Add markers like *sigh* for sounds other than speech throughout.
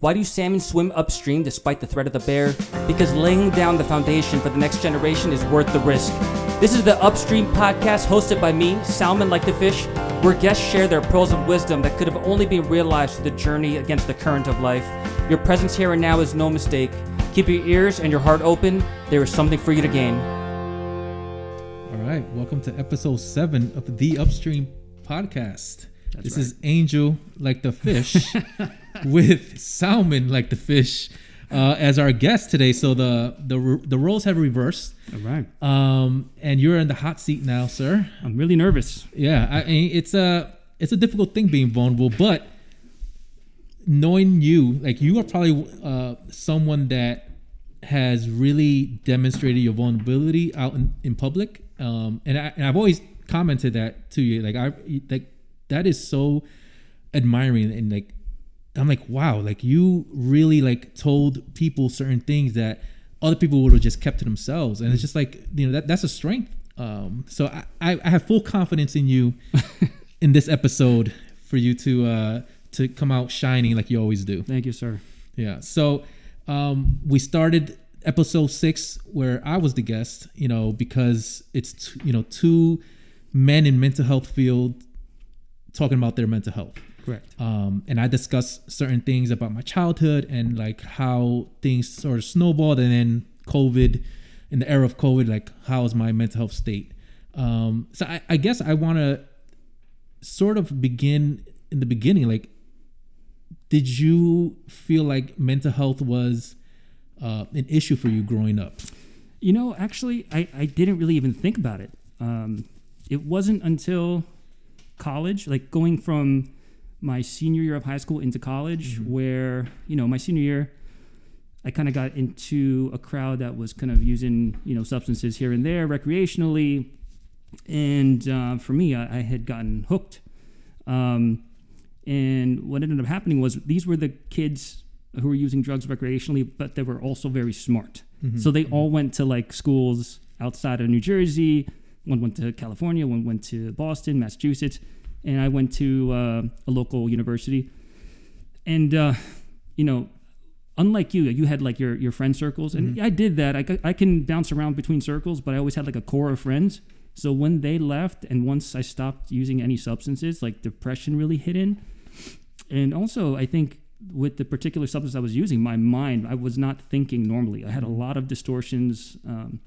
Why do salmon swim upstream despite the threat of the bear? Because laying down the foundation for the next generation is worth the risk. This is the Upstream podcast hosted by me, Salmon Like the Fish, where guests share their pearls of wisdom that could have only been realized through the journey against the current of life. Your presence here and now is no mistake. Keep your ears and your heart open. There is something for you to gain. All right, welcome to episode seven of the Upstream podcast. That's this right. is Angel like the fish *laughs* with Salman like the fish uh, as our guest today. So the the the roles have reversed, All right. um, and you're in the hot seat now, sir. I'm really nervous. Yeah, I it's a it's a difficult thing being vulnerable, but knowing you, like you are probably uh, someone that has really demonstrated your vulnerability out in, in public, um, and, I, and I've always commented that to you, like I like that is so admiring and like I'm like wow, like you really like told people certain things that other people would have just kept to themselves, and it's just like you know that that's a strength. Um, so I, I I have full confidence in you *laughs* in this episode for you to uh to come out shining like you always do. Thank you, sir. Yeah. So um, we started episode six where I was the guest, you know, because it's t- you know two men in mental health field talking about their mental health. Correct. Um, and I discussed certain things about my childhood and like how things sort of snowballed, and then COVID, in the era of COVID, like how is my mental health state? Um, so I, I guess I want to sort of begin in the beginning. Like, did you feel like mental health was uh, an issue for you growing up? You know, actually, I, I didn't really even think about it. Um, it wasn't until college, like going from my senior year of high school into college, where, you know, my senior year, I kind of got into a crowd that was kind of using, you know, substances here and there recreationally. And uh, for me, I, I had gotten hooked. Um, and what ended up happening was these were the kids who were using drugs recreationally, but they were also very smart. So they all went to like schools outside of New Jersey. One went to California, one went to Boston, Massachusetts, and I went to uh, a local university. And uh, you know, unlike you, you had like your your friend circles, and I did that. I, I can bounce around between circles, but I always had like a core of friends. So when they left, and once I stopped using any substances, like depression really hit in. And also, I think with the particular substance I was using, my mind, I was not thinking normally. I had a lot of distortions. Um,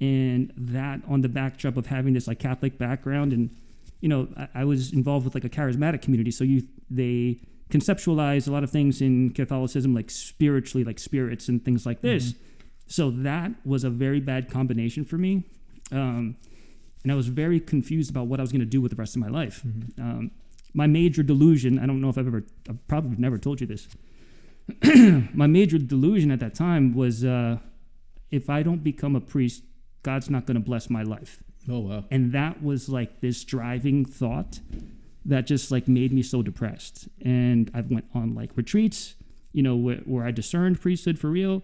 and that on the backdrop of having this like Catholic background, and you know, I, I was involved with like a charismatic community, so you they conceptualize a lot of things in Catholicism, like spiritually, like spirits and things like this. So that was a very bad combination for me, um, and I was very confused about what I was going to do with the rest of my life. Um, my major delusion, I don't know if I've ever, I probably never told you this. *clears throat* my major delusion at that time was uh, if I don't become a priest, God's not going to bless my life. Oh wow. And that was like this driving thought that just like made me so depressed. And I went on like retreats, you know, where, where I discerned priesthood for real,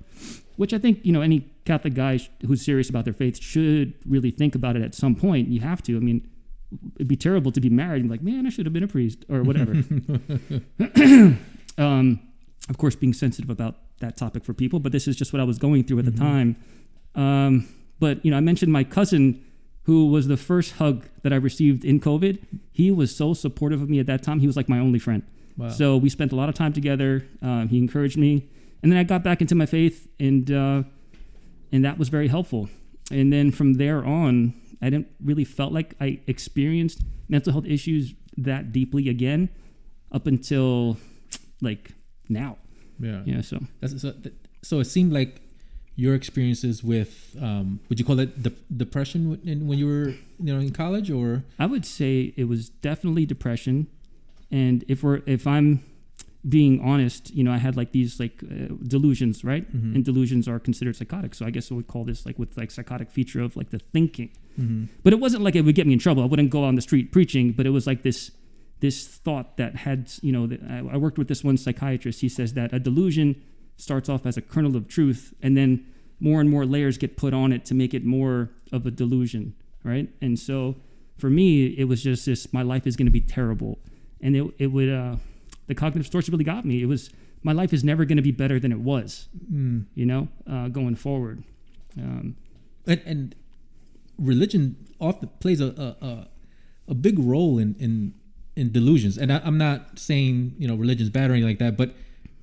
which I think, you know, any Catholic guy who's serious about their faith should really think about it at some point. You have to. I mean, it'd be terrible to be married and like, man, I should have been a priest or whatever. *laughs* *coughs* um, of course, being sensitive about that topic for people, but this is just what I was going through at the time. Um, but you know, I mentioned my cousin, who was the first hug that I received in COVID. He was so supportive of me at that time. He was like my only friend. Wow. So we spent a lot of time together. Um, he encouraged me, and then I got back into my faith, and uh, and that was very helpful. And then from there on, I didn't really felt like I experienced mental health issues that deeply again, up until like now. yeah. Yeah. So That's, so, so it seemed like your experiences with um, would you call it de- depression when- you were you know in college or I would say it was definitely depression, and if we're if I'm being honest, you know, I had like these like uh, delusions, right? And delusions are considered psychotic. So I guess I would call this like with like psychotic feature of like the thinking. But it wasn't like it would get me in trouble. I wouldn't go on the street preaching, but it was like this this thought that had you know I worked with this one psychiatrist. He says that a delusion starts off as a kernel of truth, and then more and more layers get put on it to make it more of a delusion, right? And so for me, it was just this: my life is going to be terrible, and it it would uh, the cognitive distortion really got me. It was my life is never going to be better than it was. Mm. You know, uh, going forward. Um, and, and religion often plays a, a, a, a big role in, in, in delusions. And I, I'm not saying, you know, religion's bad or anything like that, but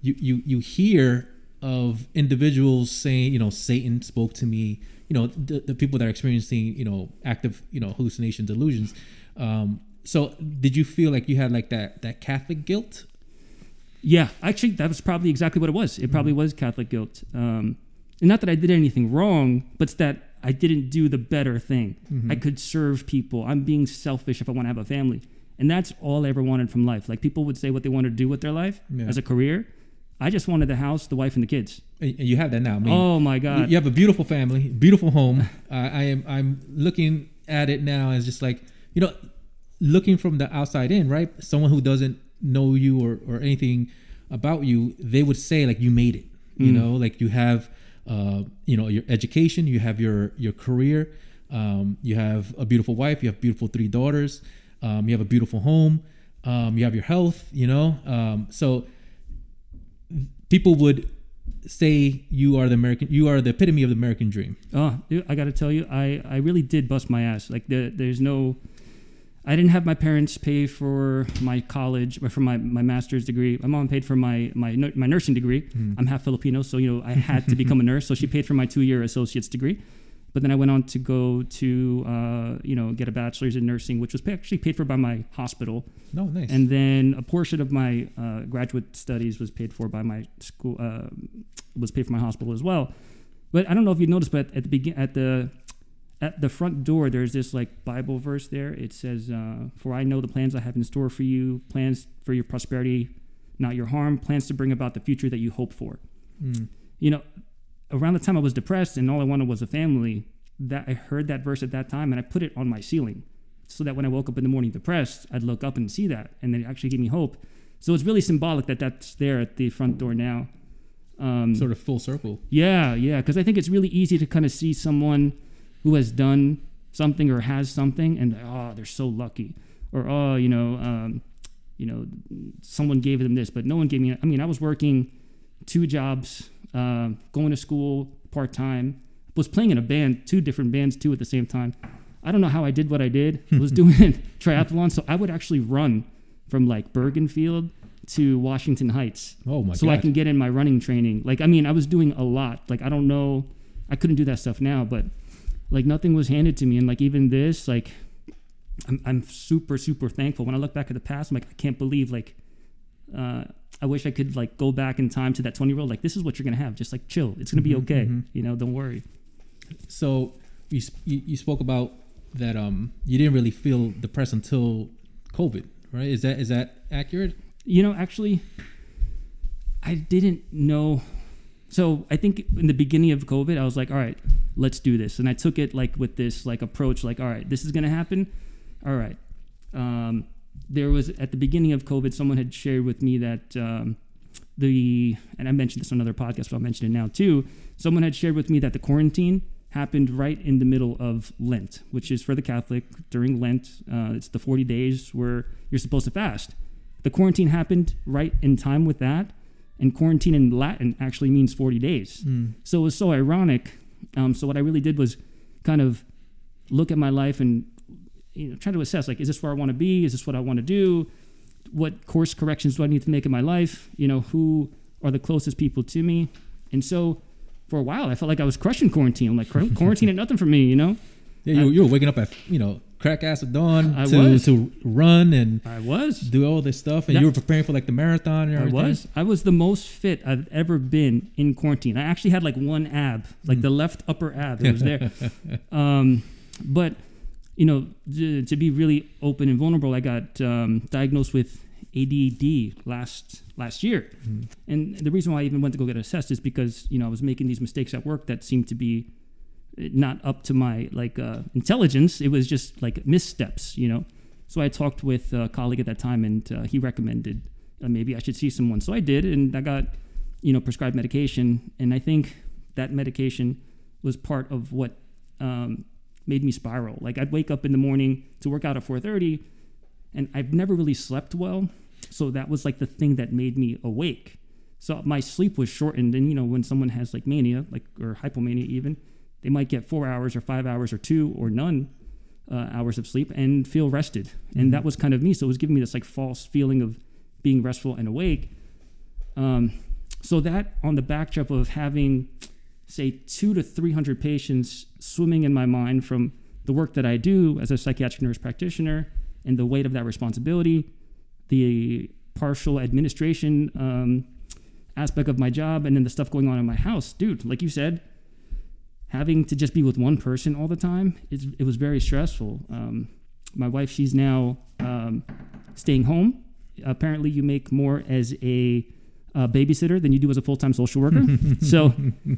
you, you, you hear of individuals saying, you know, Satan spoke to me, you know, the, the people that are experiencing, you know, active, you know, hallucinations, delusions. Um, so did you feel like you had like that, that Catholic guilt? Yeah, actually, that was probably exactly what it was. It probably Mm-hmm. was Catholic guilt. Um, and not that I did anything wrong, but it's that I didn't do the better thing. Mm-hmm. I could serve people. I'm being selfish if I want to have a family. And that's all I ever wanted from life. Like people would say what they want to do with their life Yeah. as a career. I just wanted the house, the wife, and the kids. And you have that now. I mean, oh my God. You have a beautiful family, beautiful home. *laughs* I I am I'm looking at it now as just like you know, looking from the outside in, right? Someone who doesn't know you or or anything about you, they would say like you made it. You Mm. know, like you have uh, you know your education, you have your your career, um, you have a beautiful wife, you have beautiful three daughters, um, you have a beautiful home, um, you have your health. You know, um, so people would say you are the American, you are the epitome of the American dream. Oh, dude, I got to tell you, I, I really did bust my ass. Like, the, there's no, I didn't have my parents pay for my college or for my, my master's degree. My mom paid for my, my, my nursing degree. Hmm. I'm half Filipino, so, you know, I had to become a *laughs* nurse. So she paid for my two year associate's degree. But then I went on to go to, uh, you know, get a bachelor's in nursing, which was pa- actually paid for by my hospital. No, nice. And then a portion of my uh, graduate studies was paid for by my school, uh, was paid for my hospital as well. But I don't know if you noticed, but at the begin, at the at the front door, there's this like Bible verse there. It says, uh, "For I know the plans I have in store for you, plans for your prosperity, not your harm, plans to bring about the future that you hope for." Mm. You know, around the time I was depressed and all I wanted was a family, that I heard that verse at that time and I put it on my ceiling so that when I woke up in the morning depressed, I'd look up and see that, and then it actually gave me hope. So it's really symbolic that that's there at the front door now. Um, sort of full circle. yeah, yeah, because I think it's really easy to kind of see someone who has done something or has something, and oh, they're so lucky, or oh, you know, um, you know, someone gave them this, but no one gave me. I mean, I was working two jobs, uh, going to school part time, was playing in a band, two different bands too at the same time. I don't know how I did what I did. I *laughs* was doing *laughs* triathlon, so I would actually run from like Bergenfield to Washington Heights Oh my so god. I can get in my running training. Like, I mean, I was doing a lot. Like, I don't know, I couldn't do that stuff now, but like nothing was handed to me. And like even this, like, I'm, I'm super super thankful. When I look back at the past, I'm like, I can't believe like, uh, I wish I could like go back in time to that 20 year old. Like, this is what you're gonna have. Just like chill. It's gonna be Mhm, okay. mhm. You know, don't worry. so you, you you spoke about that um you didn't really feel depressed until COVID, right? Is that is that accurate? You know, actually, I didn't know. So I think in the beginning of COVID, I was like, all right, let's do this. And I took it like with this like approach, like, all right, this is gonna happen. All right. Um, there was at the beginning of COVID, someone had shared with me that um, the and I mentioned this on another podcast, but I'll mention it now too. Someone had shared with me that the quarantine happened right in the middle of Lent, which is for the Catholic during Lent. Uh, it's the 40 days where you're supposed to fast. The quarantine happened right in time with that, and quarantine in Latin actually means 40 days. Mm. So it was so ironic. Um, so what I really did was kind of look at my life and you know try to assess like, is this where I want to be? Is this what I want to do? What course corrections do I need to make in my life? You know, who are the closest people to me? And so for a while, I felt like I was crushing quarantine. I'm like, *laughs* quarantine ain't nothing for me, you know? Yeah, you, you were waking up at you know crack ass at dawn I to was. to run and I was. do all this stuff, and That- you were preparing for like the marathon and I was. I was the most fit I've ever been in quarantine. I actually had like one ab, like Mm. the left upper ab. It was there. *laughs* um, but you know, to, to be really open and vulnerable, I got um, diagnosed with ADD last last year, Mm. and the reason why I even went to go get assessed is because you know I was making these mistakes at work that seemed to be not up to my like uh, intelligence. It was just like missteps, you know. So I talked with a colleague at that time, and uh, he recommended uh, maybe I should see someone. So I did, and I got you know prescribed medication, and I think that medication was part of what um, made me spiral. Like I'd wake up in the morning to work out at 4:30, and I've never really slept well, so that was like the thing that made me awake. So my sleep was shortened. And, you know, when someone has like mania, like, or hypomania even, they might get four hours or five hours or two or none uh, hours of sleep and feel rested. And that was kind of me. So it was giving me this like false feeling of being restful and awake. Um, so that on the backdrop of having, say, two to 300 patients swimming in my mind from the work that I do as a psychiatric nurse practitioner and the weight of that responsibility, the partial administration um, aspect of my job, and then the stuff going on in my house, dude, like you said, having to just be with one person all the time, it was very stressful. Um, my wife, she's now um, staying home. Apparently, you make more as a uh, babysitter than you do as a full time social worker. *laughs* so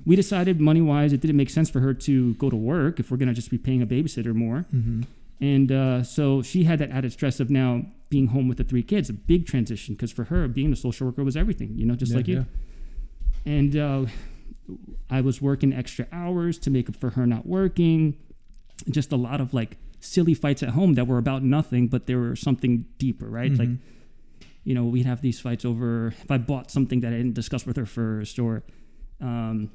we decided, money wise, it didn't make sense for her to go to work if we're going to just be paying a babysitter more. Mm-hmm. And uh, so she had that added stress of now being home with the three kids, a big transition because for her, being a social worker was everything, you know, just Yeah, like you. And uh, I was working extra hours to make up for her not working. Just a lot of like silly fights at home that were about nothing, but there were something deeper, right? Like, Mhm. You know, we'd have these fights over if I bought something that I didn't discuss with her first, or, um,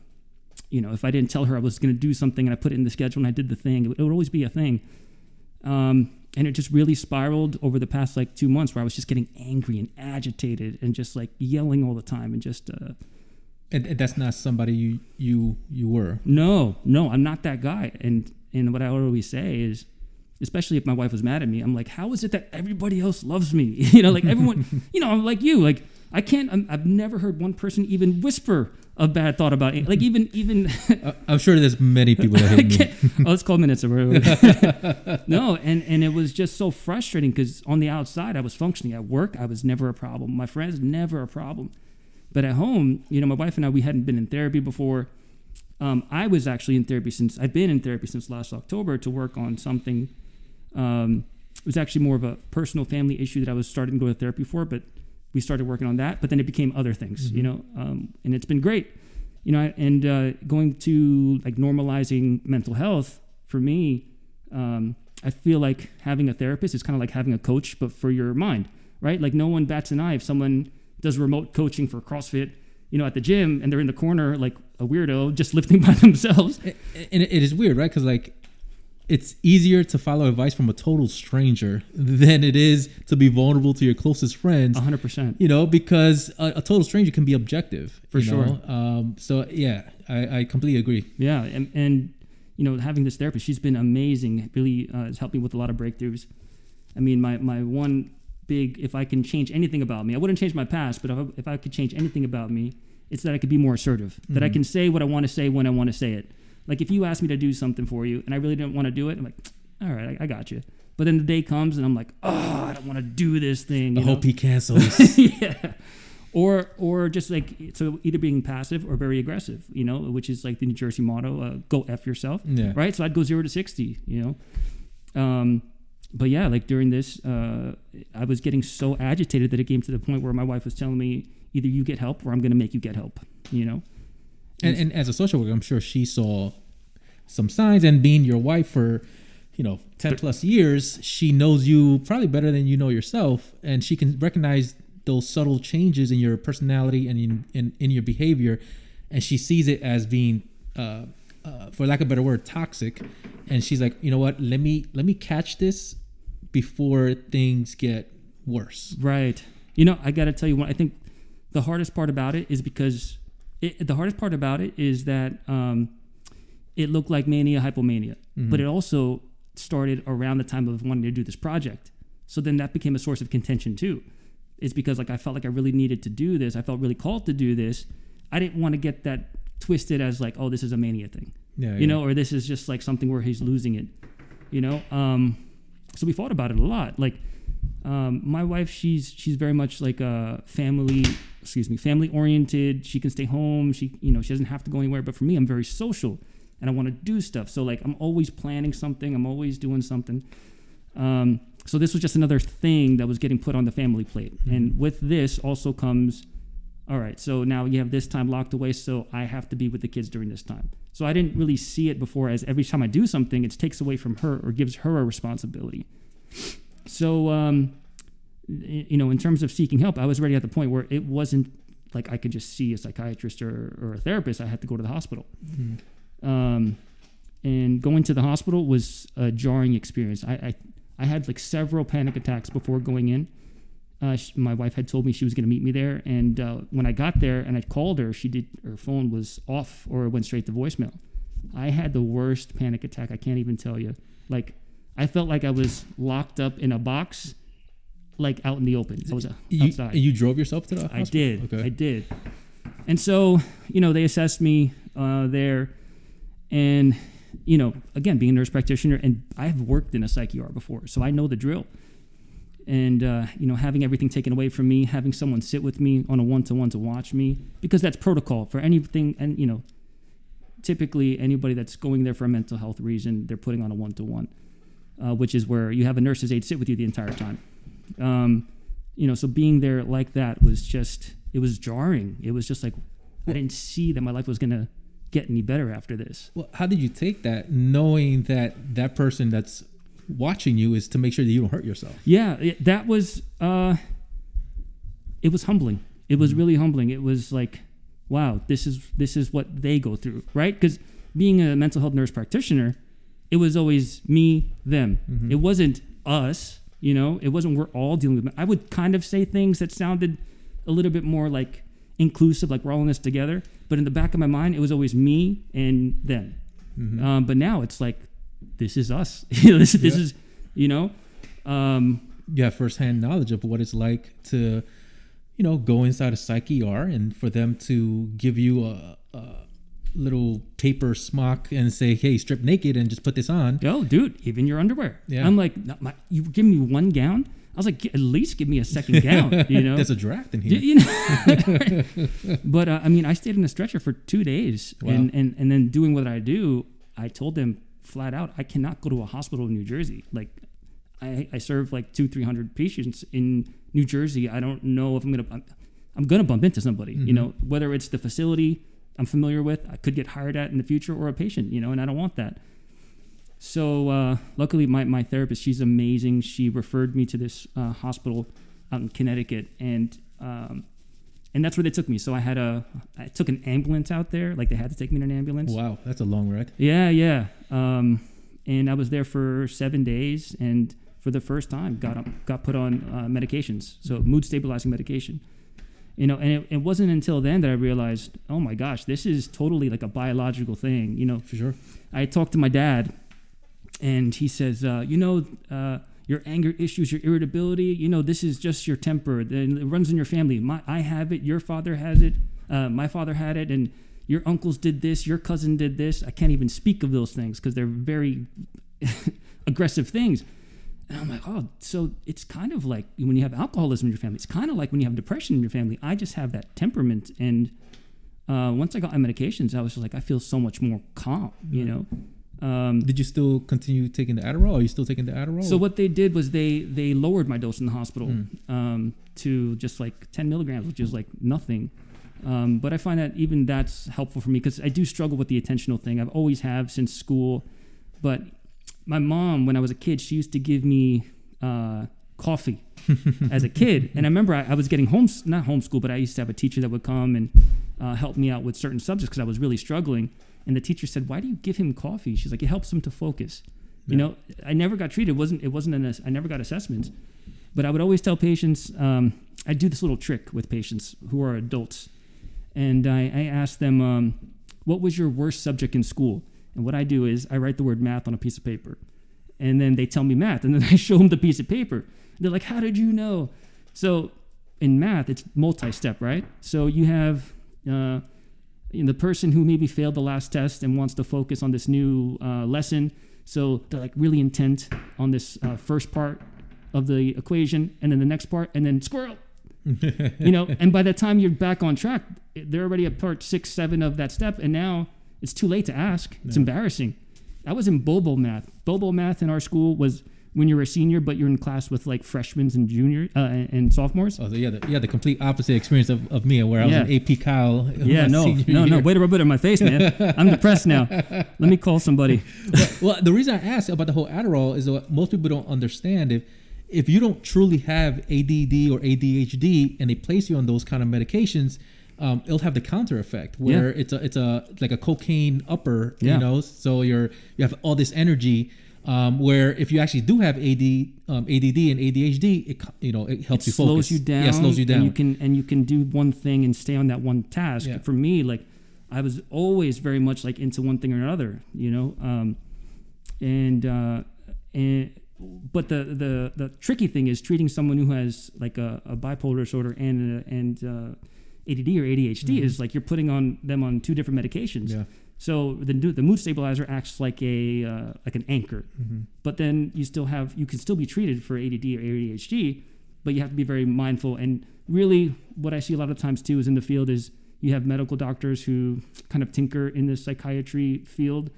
you know, if I didn't tell her I was going to do something and I put it in the schedule and I did the thing, it would, it would always be a thing. Um, and it just really spiraled over the past like two months where I was just getting angry and agitated and just like yelling all the time and just, uh, and, and that's not somebody you you you were. no, no, I'm not that guy. And and what I always say is, especially if my wife was mad at me, I'm like, how is it that everybody else loves me? *laughs* you know, like everyone, you know, I'm like you. Like I can't. I'm, I've never heard one person even whisper a bad thought about it. Like even even. *laughs* I'm sure there's many people that I hate me. *laughs* oh, let's call minutes. no, and and it was just so frustrating because on the outside I was functioning at work. I was never a problem. My friends never a problem, but at home, you know, my wife and I we hadn't been in therapy before. Um, I was actually in therapy since I've been in therapy since last October to work on something. Um, it was actually more of a personal family issue that I was starting to go to therapy for, but we started working on that. But then it became other things, you know, um, and it's been great, you know. And uh, going to like normalizing mental health for me, um, I feel like having a therapist is kind of like having a coach, but for your mind, right? Like no one bats an eye if someone does remote coaching for CrossFit, you know, at the gym, and they're in the corner like a weirdo just *laughs* lifting by themselves. and it, it is weird, right? Because like, it's easier to follow advice from a total stranger than it is to be vulnerable to your closest friends. hundred percent. You know, because a, a total stranger can be objective. For sure. know? Um, so yeah, I, I completely agree. Yeah, and, and you know, having this therapist, she's been amazing. Really uh, has helped me with a lot of breakthroughs. I mean, my my one big, if I can change anything about me, I wouldn't change my past, but if I, if I could change anything about me, it's that I could be more assertive. That I Mhm. can say what I want to say when I want to say it. Like if you ask me to do something for you and I really didn't want to do it, I'm like, all right, I, I got you. But then the day comes and I'm like, oh, I don't want to do this thing. I know? hope he cancels. *laughs* yeah. Or or just like so either being passive or very aggressive, you know, which is like the New Jersey motto, uh, go F yourself. yeah. Right? So I'd go zero to sixty, you know. Um but yeah, like during this, uh, I was getting so agitated that it came to the point where my wife was telling me, either you get help or I'm gonna make you get help, you know? And, and as a social worker, I'm sure she saw some signs. And being your wife for, you know, ten plus years, she knows you probably better than you know yourself, and she can recognize those subtle changes in your personality and in in, in your behavior, and she sees it as being, uh, uh, for lack of a better word, toxic. And she's like, you know what? Let me let me catch this before things get worse. Right. You know, I got to tell you what I think the hardest part about it is because it, the hardest part about it is that um, it looked like mania, hypomania, but it also started around the time of wanting to do this project. So then that became a source of contention too. It's because like I felt like I really needed to do this. I felt really called to do this. I didn't want to get that twisted as like, oh, this is a mania thing Yeah, you know, or this is just like something where he's losing it, you know. Um, so we thought about it a lot. Like, um, my wife, she's she's very much like a family, excuse me, family oriented. She can stay home. She, you know, she doesn't have to go anywhere. But for me, I'm very social, and I want to do stuff. So like, I'm always planning something. I'm always doing something. Um, so this was just another thing that was getting put on the family plate. And with this also comes, all right, so now you have this time locked away, so I have to be with the kids during this time. So I didn't really see it before as every time I do something, it takes away from her or gives her a responsibility. So, um, you know, in terms of seeking help, I was already at the point where it wasn't like I could just see a psychiatrist or, or a therapist. I had to go to the hospital. Mhm. Um, and going to the hospital was a jarring experience. I, I, I had like several panic attacks before going in. Uh, sh- my wife had told me she was going to meet me there, and uh, when I got there and I called her, she did her phone was off or it went straight to voicemail. I had the worst panic attack. I can't even tell you. Like I felt like I was locked up in a box, like out in the open. I was uh, You, outside. you drove yourself to the hospital? I did. Okay. I did. And so, you know, they assessed me uh, there. And, you know, again, being a nurse practitioner, and I've worked in a psych ER before, so I know the drill. And, uh, you know, having everything taken away from me, having someone sit with me on a one to one to watch me, because that's protocol for anything. And, you know, typically anybody that's going there for a mental health reason, they're putting on a one to one, which is where you have a nurse's aide sit with you the entire time. Um, you know, so being there like that was just, it was jarring. It was just like, I didn't see that my life was to get any better after this. Well, how did you take that, knowing that that person that's watching you is to make sure that you don't hurt yourself? Yeah, it, that was, uh, it was humbling. It was really humbling. It was like, wow, this is, this is what they go through, right? Because being a mental health nurse practitioner, it was always me, them. It wasn't us, you know, it wasn't we're all dealing with. I would kind of say things that sounded a little bit more like inclusive, like we're all in this together. But in the back of my mind, it was always me and them. Um, but now it's like, this is us. *laughs* this, this Yeah. is, you know, um, You have firsthand knowledge of what it's like to, you know, go inside a psych ER and for them to give you a, a little paper smock and say, "Hey, strip naked and just put this on." yo, dude, even your underwear. Yeah. I'm like, "No, my, you give me one gown. I was like, at least give me a second *laughs* gown, you know? There's a draft in here. you know? *laughs* but uh, I mean, I stayed in a stretcher for two days, Wow. and, and and then doing what I do, I told them flat out, I cannot go to a hospital in New Jersey. Like, I I serve like two three hundred patients in New Jersey. I don't know if I'm gonna I'm, I'm gonna bump into somebody. You know, whether it's the facility I'm familiar with, I could get hired at in the future, or a patient. You know, and I don't want that. So uh, luckily, my, my therapist, she's amazing. She referred me to this uh, hospital out in Connecticut, and um, and that's where they took me. So I had a I took an ambulance out there, like they had to take me in an ambulance. Wow, that's a long ride. Yeah, yeah. Um, and I was there for seven days, and for the first time, got got put on uh, medications, so mood stabilizing medication. You know, and it, it wasn't until then that I realized, oh my gosh, this is totally like a biological thing. You know, For sure. I talked to my dad, and he says, uh, you know, uh, your anger issues, your irritability, you know, this is just your temper. Then it runs in your family. My, I have it. Your father has it. Uh, my father had it, and your uncles did this. Your cousin did this. I can't even speak of those things because they're very *laughs* aggressive things. And I'm like, oh, so it's kind of like when you have alcoholism in your family. It's kind of like when you have depression in your family. I just have that temperament, and uh, once I got my medications, I was just like, I feel so much more calm, you know. Um, Did you still continue taking the Adderall? Are you still taking the Adderall? so what they did was they they lowered my dose in the hospital Mm. um, to just like 10 milligrams, which is like nothing. Um, but I find that even that's helpful for me because I do struggle with the attentional thing. I've always have since school. But my mom, when I was a kid, she used to give me uh, coffee *laughs* as a kid, and I remember I, I was getting home not homeschool, but I used to have a teacher that would come and uh, help me out with certain subjects because I was really struggling. And the teacher said, "Why do you give him coffee?" She's like, "It helps him to focus." You know, I never got treated. It wasn't it wasn't an I never got assessments, but I would always tell patients. Um, I do this little trick with patients who are adults, and I, I ask them, um, "What was your worst subject in school?" And what I do is I write the word math on a piece of paper, and then they tell me math, and then *laughs* I show them the piece of paper. They're like, "How did you know?" So in math, it's multi-step, right? So you have uh, the person who maybe failed the last test and wants to focus on this new uh, lesson. So they're like really intent on this uh, first part of the equation, and then the next part, and then squirrel. *laughs* you know, and by the time you're back on track, they're already at part six, seven of that step, and now it's too late to ask. It's Yeah. embarrassing. I was in Bobo math. Bobo math in our school was when you're a senior, but you're in class with like freshmen and juniors uh, and sophomores. Oh, so yeah, the, yeah, the complete opposite experience of, of me, where I was Yeah. in AP Kyle. Yeah, my no, no, no. year. Way to rub it in my face, man. I'm depressed now. Let me call somebody. *laughs* well, the reason I asked about the whole Adderall is that most people don't understand if if you don't truly have ADD or ADHD and they place you on those kind of medications, um, it'll have the counter effect where Yeah. it's a it's a like a cocaine upper, Yeah. you know. So you're you have all this energy. Um, where if you actually do have AD, um, ADD and ADHD, it you know it helps it you slows focus. you down. Yeah, slows you down. And you can and you can do one thing and stay on that one task. Yeah. For me, like I was always very much like into one thing or another, you know. Um, and uh, and but the the the tricky thing is treating someone who has like a, a bipolar disorder and uh, and uh, ADD or ADHD is like you're putting on them on two different medications. Mm-hmm. yeah. So the the mood stabilizer acts like a uh, like an anchor, Mhm. but then you still have you can still be treated for ADD or ADHD, but you have to be very mindful. And really, what I see a lot of times too is in the field is you have medical doctors who kind of tinker in the psychiatry field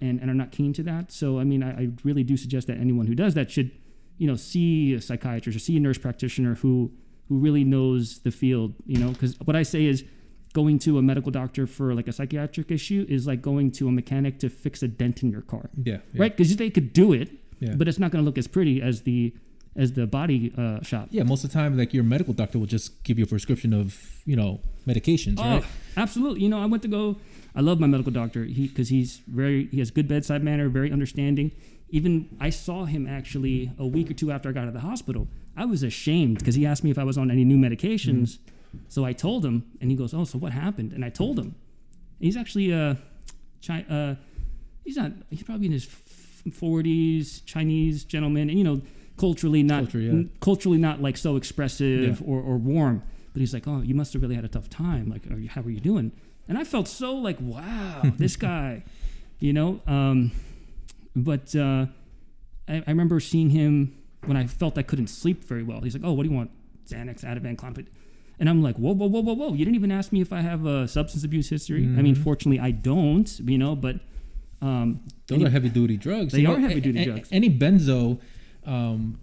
and, and are not keen to that. So I mean, I, I really do suggest that anyone who does that should, you know, see a psychiatrist or see a nurse practitioner who who really knows the field. You know, because what I say is going to a medical doctor for like a psychiatric issue is like going to a mechanic to fix a dent in your car, Yeah, yeah, right? Because they could do it, Yeah. but it's not going to look as pretty as the as the body uh, shop. Yeah, most of the time, like your medical doctor will just give you a prescription of you know medications, right? Oh, absolutely. You know, I went to go. I love my medical doctor. He because he's very he has good bedside manner, very understanding. Even I saw him actually a week or two after I got out of the hospital. I was ashamed because he asked me if I was on any new medications. So I told him, and he goes, "Oh, so what happened?" And I told him. And He's actually a, Chi- uh, he's not. He's probably in his forties, Chinese gentleman, and you know, culturally not Culture, yeah. n- culturally not like so expressive Yeah. or, or warm. But he's like, "Oh, you must have really had a tough time. Like, are you, how are you doing?" And I felt so like, "Wow, this *laughs* guy," you know. Um, but uh, I, I remember seeing him when I felt I couldn't sleep very well. He's like, "Oh, what do you want? Xanax, Ativan, Klonopin." And I'm like, "Whoa, whoa, whoa, whoa, whoa! You didn't even ask me if I have a substance abuse history. I mean, Mhm. fortunately, I don't. You know, but um, Those any- are heavy duty drugs. They You are heavy-duty a- a- drugs. Any benzo, um,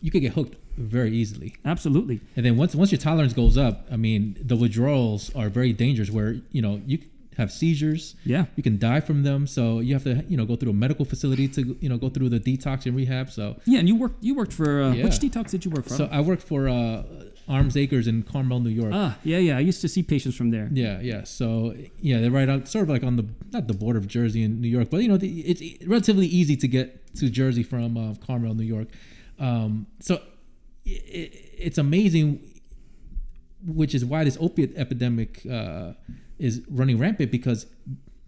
you could get hooked very easily. absolutely, And then once once your tolerance goes up, I mean, the withdrawals are very dangerous. Where you know you have seizures, yeah, you can die from them. So you have to you know go through a medical facility to you know go through the detox and rehab. So yeah." And you worked. You worked for uh, Yeah. which detox did you work for? so I worked for uh, Arms Acres in Carmel, New York. ah, yeah, yeah. I used to see patients from there. Yeah, yeah. So yeah, they're right on, sort of like on the not the border of Jersey and New York, but you know, the, it's relatively easy to get to Jersey from uh, Carmel, New York. Um, so it, it's amazing, which is why this opiate epidemic uh, is running rampant because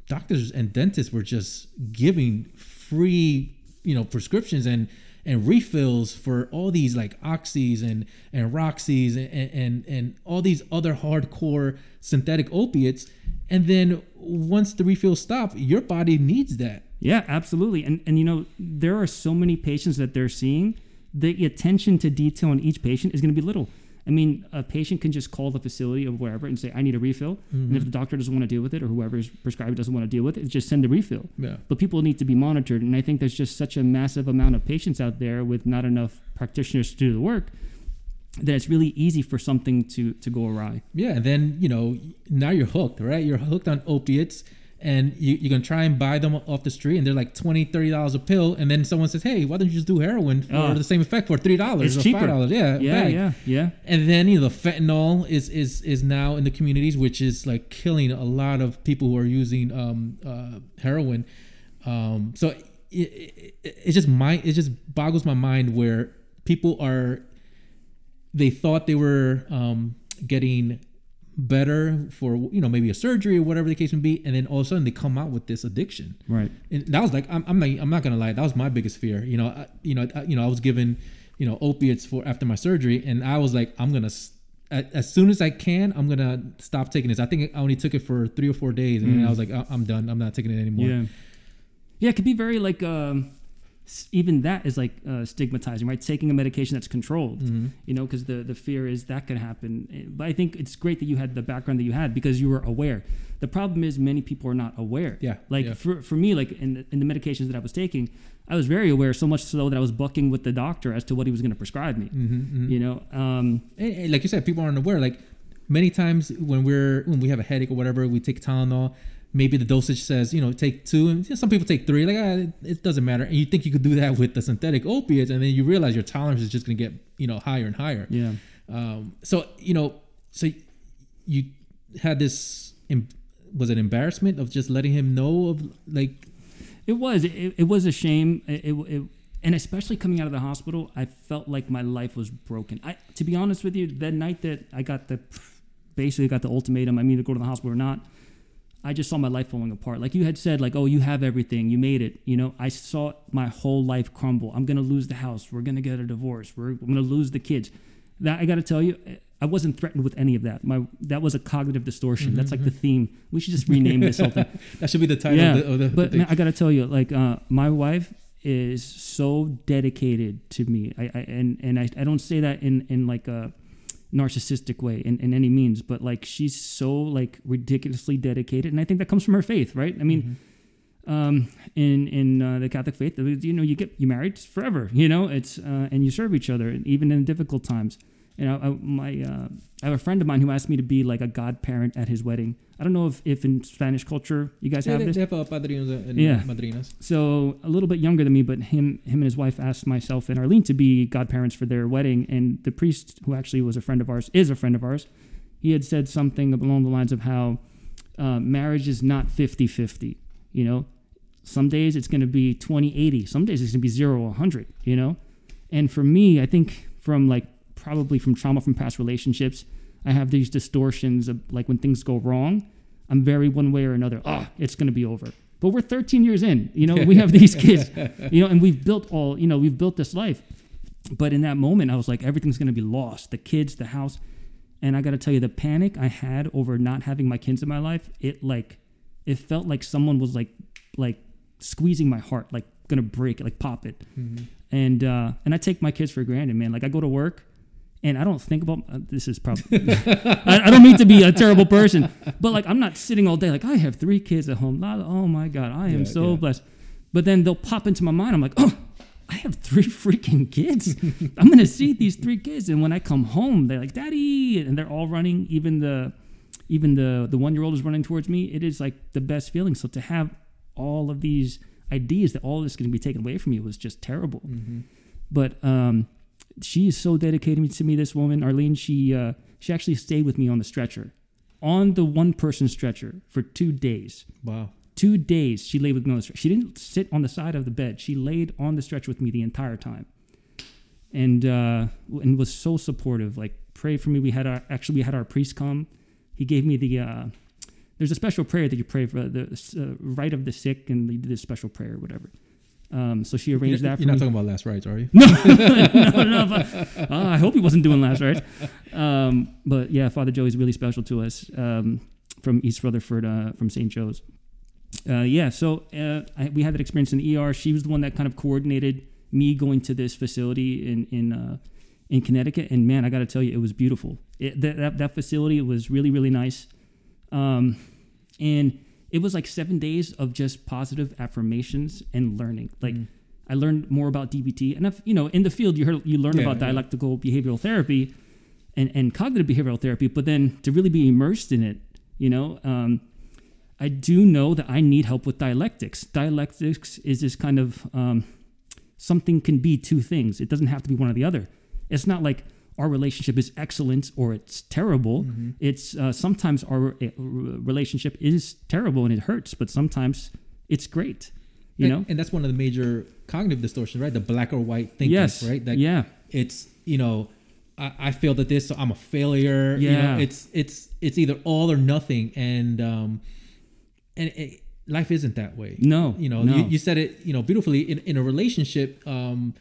doctors and dentists were just giving free, you know, prescriptions and and refills for all these like oxys and and roxys and and and all these other hardcore synthetic opiates and then once the refills stop your body needs that Yeah, absolutely. And and you know, there are so many patients that they're seeing. The attention to detail on each patient is going to be little. I mean, a patient can just call the facility or wherever and say, "I need a refill," and if mm-hmm. the doctor doesn't want to deal with it or whoever's prescribed doesn't want to deal with it, just send a refill. yeah But people need to be monitored, and I think there's just such a massive amount of patients out there with not enough practitioners to do the work that it's really easy for something to to go awry. yeah and then you know now you're hooked right you're hooked on opiates and you, you're gonna try and buy them off the street and they're like 20 30 dollars a pill and then someone says hey why don't you just do heroin for Oh. the same effect for three dollars or cheaper. five dollars yeah Yeah, bag. yeah, yeah. and then you know the fentanyl is is is now in the communities which is like killing a lot of people who are using um uh heroin um so it, it, it just mind it just boggles my mind where people are they thought they were um getting better for you know maybe a surgery or whatever the case may be and then all of a sudden they come out with this addiction. Right. and that was like I'm, I'm not I'm not gonna lie that was my biggest fear. You know I, you know I, you know I was given you know opiates for after my surgery and I was like I'm gonna as soon as I can I'm gonna stop taking this. I think I only took it for three or four days and then I was like I- I'm done. I'm not taking it anymore. Yeah. Yeah, it could be very like um, even that is like uh, stigmatizing, right? Taking a medication that's controlled, Mhm. you know, because the the fear is that could happen. Eh, But I think it's great that you had the background that you had because you were aware. The problem is many people are not aware. Yeah, Like yeah. for for me, like in the, in the medications that I was taking, I was very aware. So much so that I was bucking with the doctor as to what he was going to prescribe me. Mhm, mhm. You know. Um, And- and like you said, people aren't aware. Like many times when we're when we have a headache or whatever, we take Tylenol. Maybe the dosage says you know take two, and you know, some people take three. Like ah, it- doesn't matter. And you think you could do that with the synthetic opiates, and then you realize your tolerance is just going to get you know higher and higher. yeah. Um, so you know, so you had this was it embarrassment of just letting him know of like It was. It, it was a shame. It, it, it- and especially coming out of the hospital, I felt like my life was broken. I, to be honest with you, that night that I got the, basically got the ultimatum, I mean to go to the hospital or not. I just saw my life falling apart. Like you had said, like, oh, you have everything, you made it. You know, I saw my whole life crumble. I'm gonna lose the house. We're gonna get a divorce. We're I'm gonna lose the kids. That I gotta tell you, I wasn't threatened with any of that. My that was a cognitive distortion. That's like the theme. We should just rename this whole thing *laughs* that should be the title yeah, of the, of the, but the man, I gotta tell you, like uh, my wife is so dedicated to me. I, I and and I, I don't say that in in like a narcissistic way in, in any means, but like she's so like ridiculously dedicated, and I think that comes from her faith, right? I mean. Um, in in uh, the Catholic faith, you know, you get you married forever. You know, it's uh, and you serve each other, even in difficult times. You know, I, my uh, I have a friend of mine who asked me to be like a godparent at his wedding. I don't know if, if in Spanish culture you guys Yeah, have they, this. they have uh, padrinos and Yeah. madrinas. So a little bit younger than me, but him him and his wife asked myself and Arlene to be godparents for their wedding. And the priest, who actually was a friend of ours, is a friend of ours. He had said something along the lines of how uh, marriage is not 50-50, You know, some days it's going to be 20-80. Some days it's going to be 0 100, You know, and for me, I think from like probably from trauma from past relationships, I have these distortions of like when things go wrong, I'm very one way or another. Ah, it's going to be over. But we're 13 years in. You know, we have these kids. *laughs* You know, and we've built all. You know, we've built this life. But in that moment, I was like, everything's going to be lost. The kids, the house, and I got to tell you, the panic I had over not having my kids in my life, it like, it felt like someone was like, like squeezing my heart, like gonna break it, like pop it. And uh, and I take my kids for granted, man. Like I go to work, and I don't think about uh, this is probably *laughs* I, I don't mean to be a terrible person, but like I'm not sitting all day like I have three kids at home. Oh my god, I am Yeah, so yeah. blessed. But then they'll pop into my mind. I'm like, oh, I have three *laughs* freaking kids. I'm gonna see these three kids, and when I come home, they're like, "Daddy," and they're all running. Even the even the the one year old is running towards me. It is like the best feeling. So to have all of these ideas that all this is going to be taken away from you was just terrible. But um, she is so dedicated to me. This woman, Arlene, she uh, she actually stayed with me on the stretcher, on the one person stretcher for two days. Wow. Two days she laid with me on the stretcher. She didn't sit on the side of the bed. She laid on the stretcher with me the entire time, and uh, and was so supportive. Like pray for me. We had our actually we had our priest come. He gave me the. Uh, there's a special prayer that you pray for the uh, rite of the sick, and they did a special prayer, or whatever. Um, so she arranged You're, that for you're not me. talking about last rites, are you? *laughs* *laughs* no, no, but, uh, I hope he wasn't doing last rites. Um, but yeah, Father Joey's really special to us um, from East Rutherford, uh, from St. Joe's. Uh, yeah, so uh, I, we had that experience in the ER. She was the one that kind of coordinated me going to this facility in in uh, in Connecticut, and man, I got to tell you, it was beautiful. It, that, that that facility was really really nice, um, and it was like seven days of just positive affirmations and learning. Like I learned more about DBT, and if you know in the field you heard you learn Yeah, about yeah. dialectical behavioral therapy and and cognitive behavioral therapy, but then to really be immersed in it, you know. Um, I do know that I need help with dialectics. Dialectics is this kind of um, something can be two things. It doesn't have to be one or the other. It's not like our relationship is excellent or it's terrible. It's uh, sometimes our uh, relationship is terrible and it hurts, but sometimes it's great. You and, know? and that's one of the major cognitive distortions, right? The black or white thinking, yes. right? That yeah. it's you know I, I failed at this so i'm a failure you Yeah. know it's it's it's either all or nothing and um and it, life isn't that way No, you know no. you, you said it you know beautifully in, in a relationship um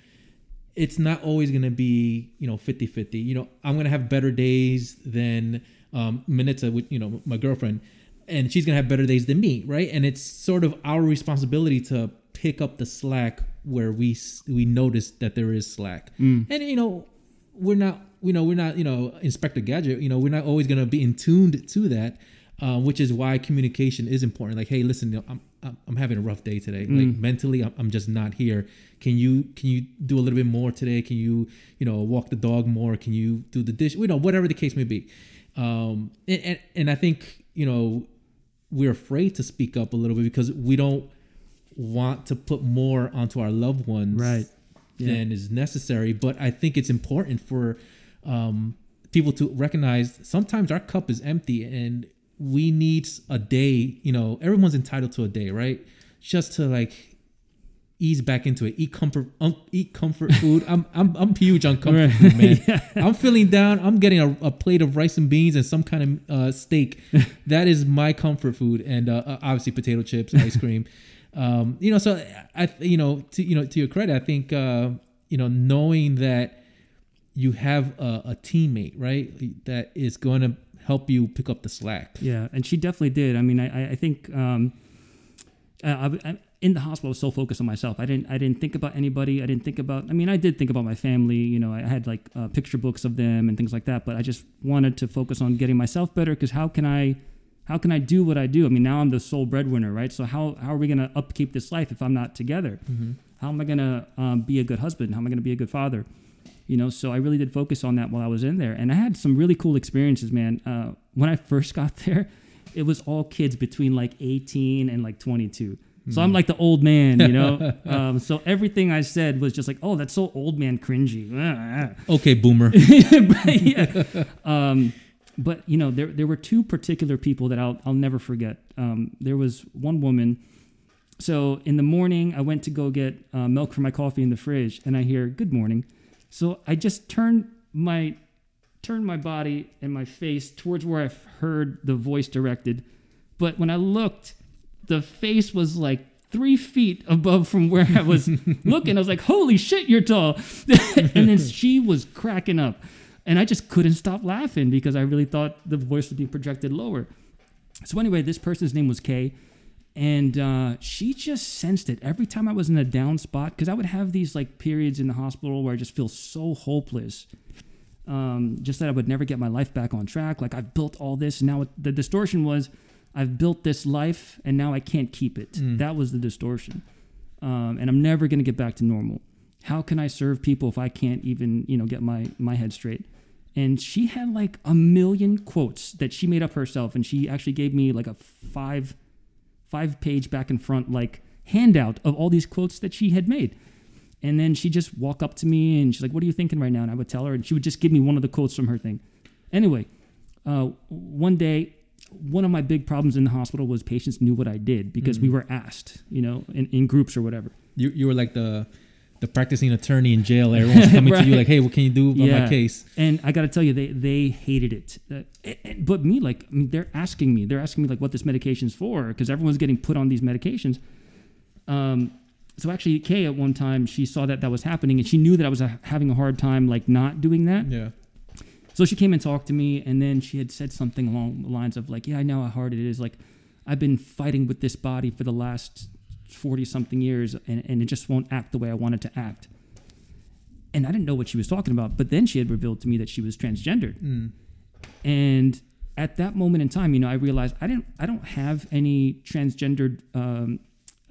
it's not always going to be you know 50 50 you know i'm going to have better days than um minita with you know my girlfriend and she's going to have better days than me right? And it's sort of our responsibility to pick up the slack where we we notice that there is slack. And you know we're not you know we're not you know inspector gadget you know we're not always going to be in tuned to that uh, which is why communication is important. Like hey listen you know, I'm, having a rough day today like mentally I'm, I'm just not here can you can you do a little bit more today can you you know walk the dog more can you do the dish you know whatever the case may be um and and, and i think you know we're afraid to speak up a little bit because we don't want to put more onto our loved ones Right. Yeah. than is necessary. But I think it's important for um, people to recognize sometimes our cup is empty and we need a day. You know, everyone's entitled to a day, right? Just to like ease back into it. Eat comfort, um, eat comfort *laughs* food. I'm I'm I'm huge on comfort Right. food, man. *laughs* Yeah. I'm feeling down. I'm getting a, a plate of rice and beans and some kind of uh, steak. *laughs* that is my comfort food, and uh, uh, obviously potato chips, ice cream. um, you know, so I, you know, to you know, to your credit, I think uh, you know, knowing that you have a, a teammate, right, that is going to help you pick up the slack. Yeah, and she definitely did. I mean, I, I- I think um, I, I, in the hospital, I was so focused on myself. I didn't, I didn't think about anybody. I didn't think about. I mean, I did think about my family. You know, I had like uh, picture books of them and things like that. But I just wanted to focus on getting myself better because how can I, how can I do what I do? I mean, now I'm the sole breadwinner, right? So how how are we gonna upkeep this life if I'm not together? How am I gonna um, be a good husband? How am I gonna be a good father? You know so i really did focus on that while i was in there. And i had some really cool experiences man. Uh, when i *laughs* first got there it was all kids between like 18 and like 22 so i'm like the old man you know? *laughs* Um, so everything i said was just like oh that's so old man cringy. *laughs* Okay, boomer. But, yeah. um, but you know there, there were two particular people that I'll, I'll never forget. Um, there was one woman. So in the morning i went to go get uh, milk for my coffee in the fridge and i hear good morning so i just turned my turned my body and my face towards where i heard the voice directed. But when i looked the face was like three feet above from where i was *laughs* looking. I was like holy shit you're tall. *laughs* And then she was cracking up. And i just couldn't stop laughing because i really thought the voice was being projected lower. So anyway this person's name was kay and uh, she just sensed it every time I was in a down spot because I would have these like periods in the hospital where I just feel so hopeless. Um, just that I would never get my life back on track. Like I've built all this, and now it, the distortion was I've built this life, and now I can't keep it. That was the distortion, um, and I'm never gonna get back to normal. How can I serve people if I can't even you know get my my head straight? And she had like a million quotes that she made up herself, and she actually gave me like a five five page back and front like handout of all these quotes that she had made. And then she just walk up to me and she's like, "What are you thinking right now?" And I would tell her, and she would just give me one of the quotes from her thing. Anyway, uh, one day, one of my big problems in the hospital was patients knew what I did because we were asked, you know, in, in groups or whatever. You you were like the the practicing attorney in jail. Everyone's coming to *laughs* you like, hey, what can you do about my case? And I got to tell you, they they hated it. Uh, and- and- but me, like, I mean, they're asking me, they're asking me like what this medication's for because everyone's getting put on these medications. Um, so actually, Kay at one time she saw that that was happening and she knew that I was uh, having a hard time like not doing that. Yeah. So she came and talked to me, and then she had said something along the lines of like, "Yeah, I know how hard it is. Like, I've been fighting with this body for the last forty something years, and, and it just won't act the way I want it to act." And I didn't know what she was talking about, but then she had revealed to me that she was transgendered, Mm. and at that moment in time, you know, I realized I didn't, I don't have any transgendered um,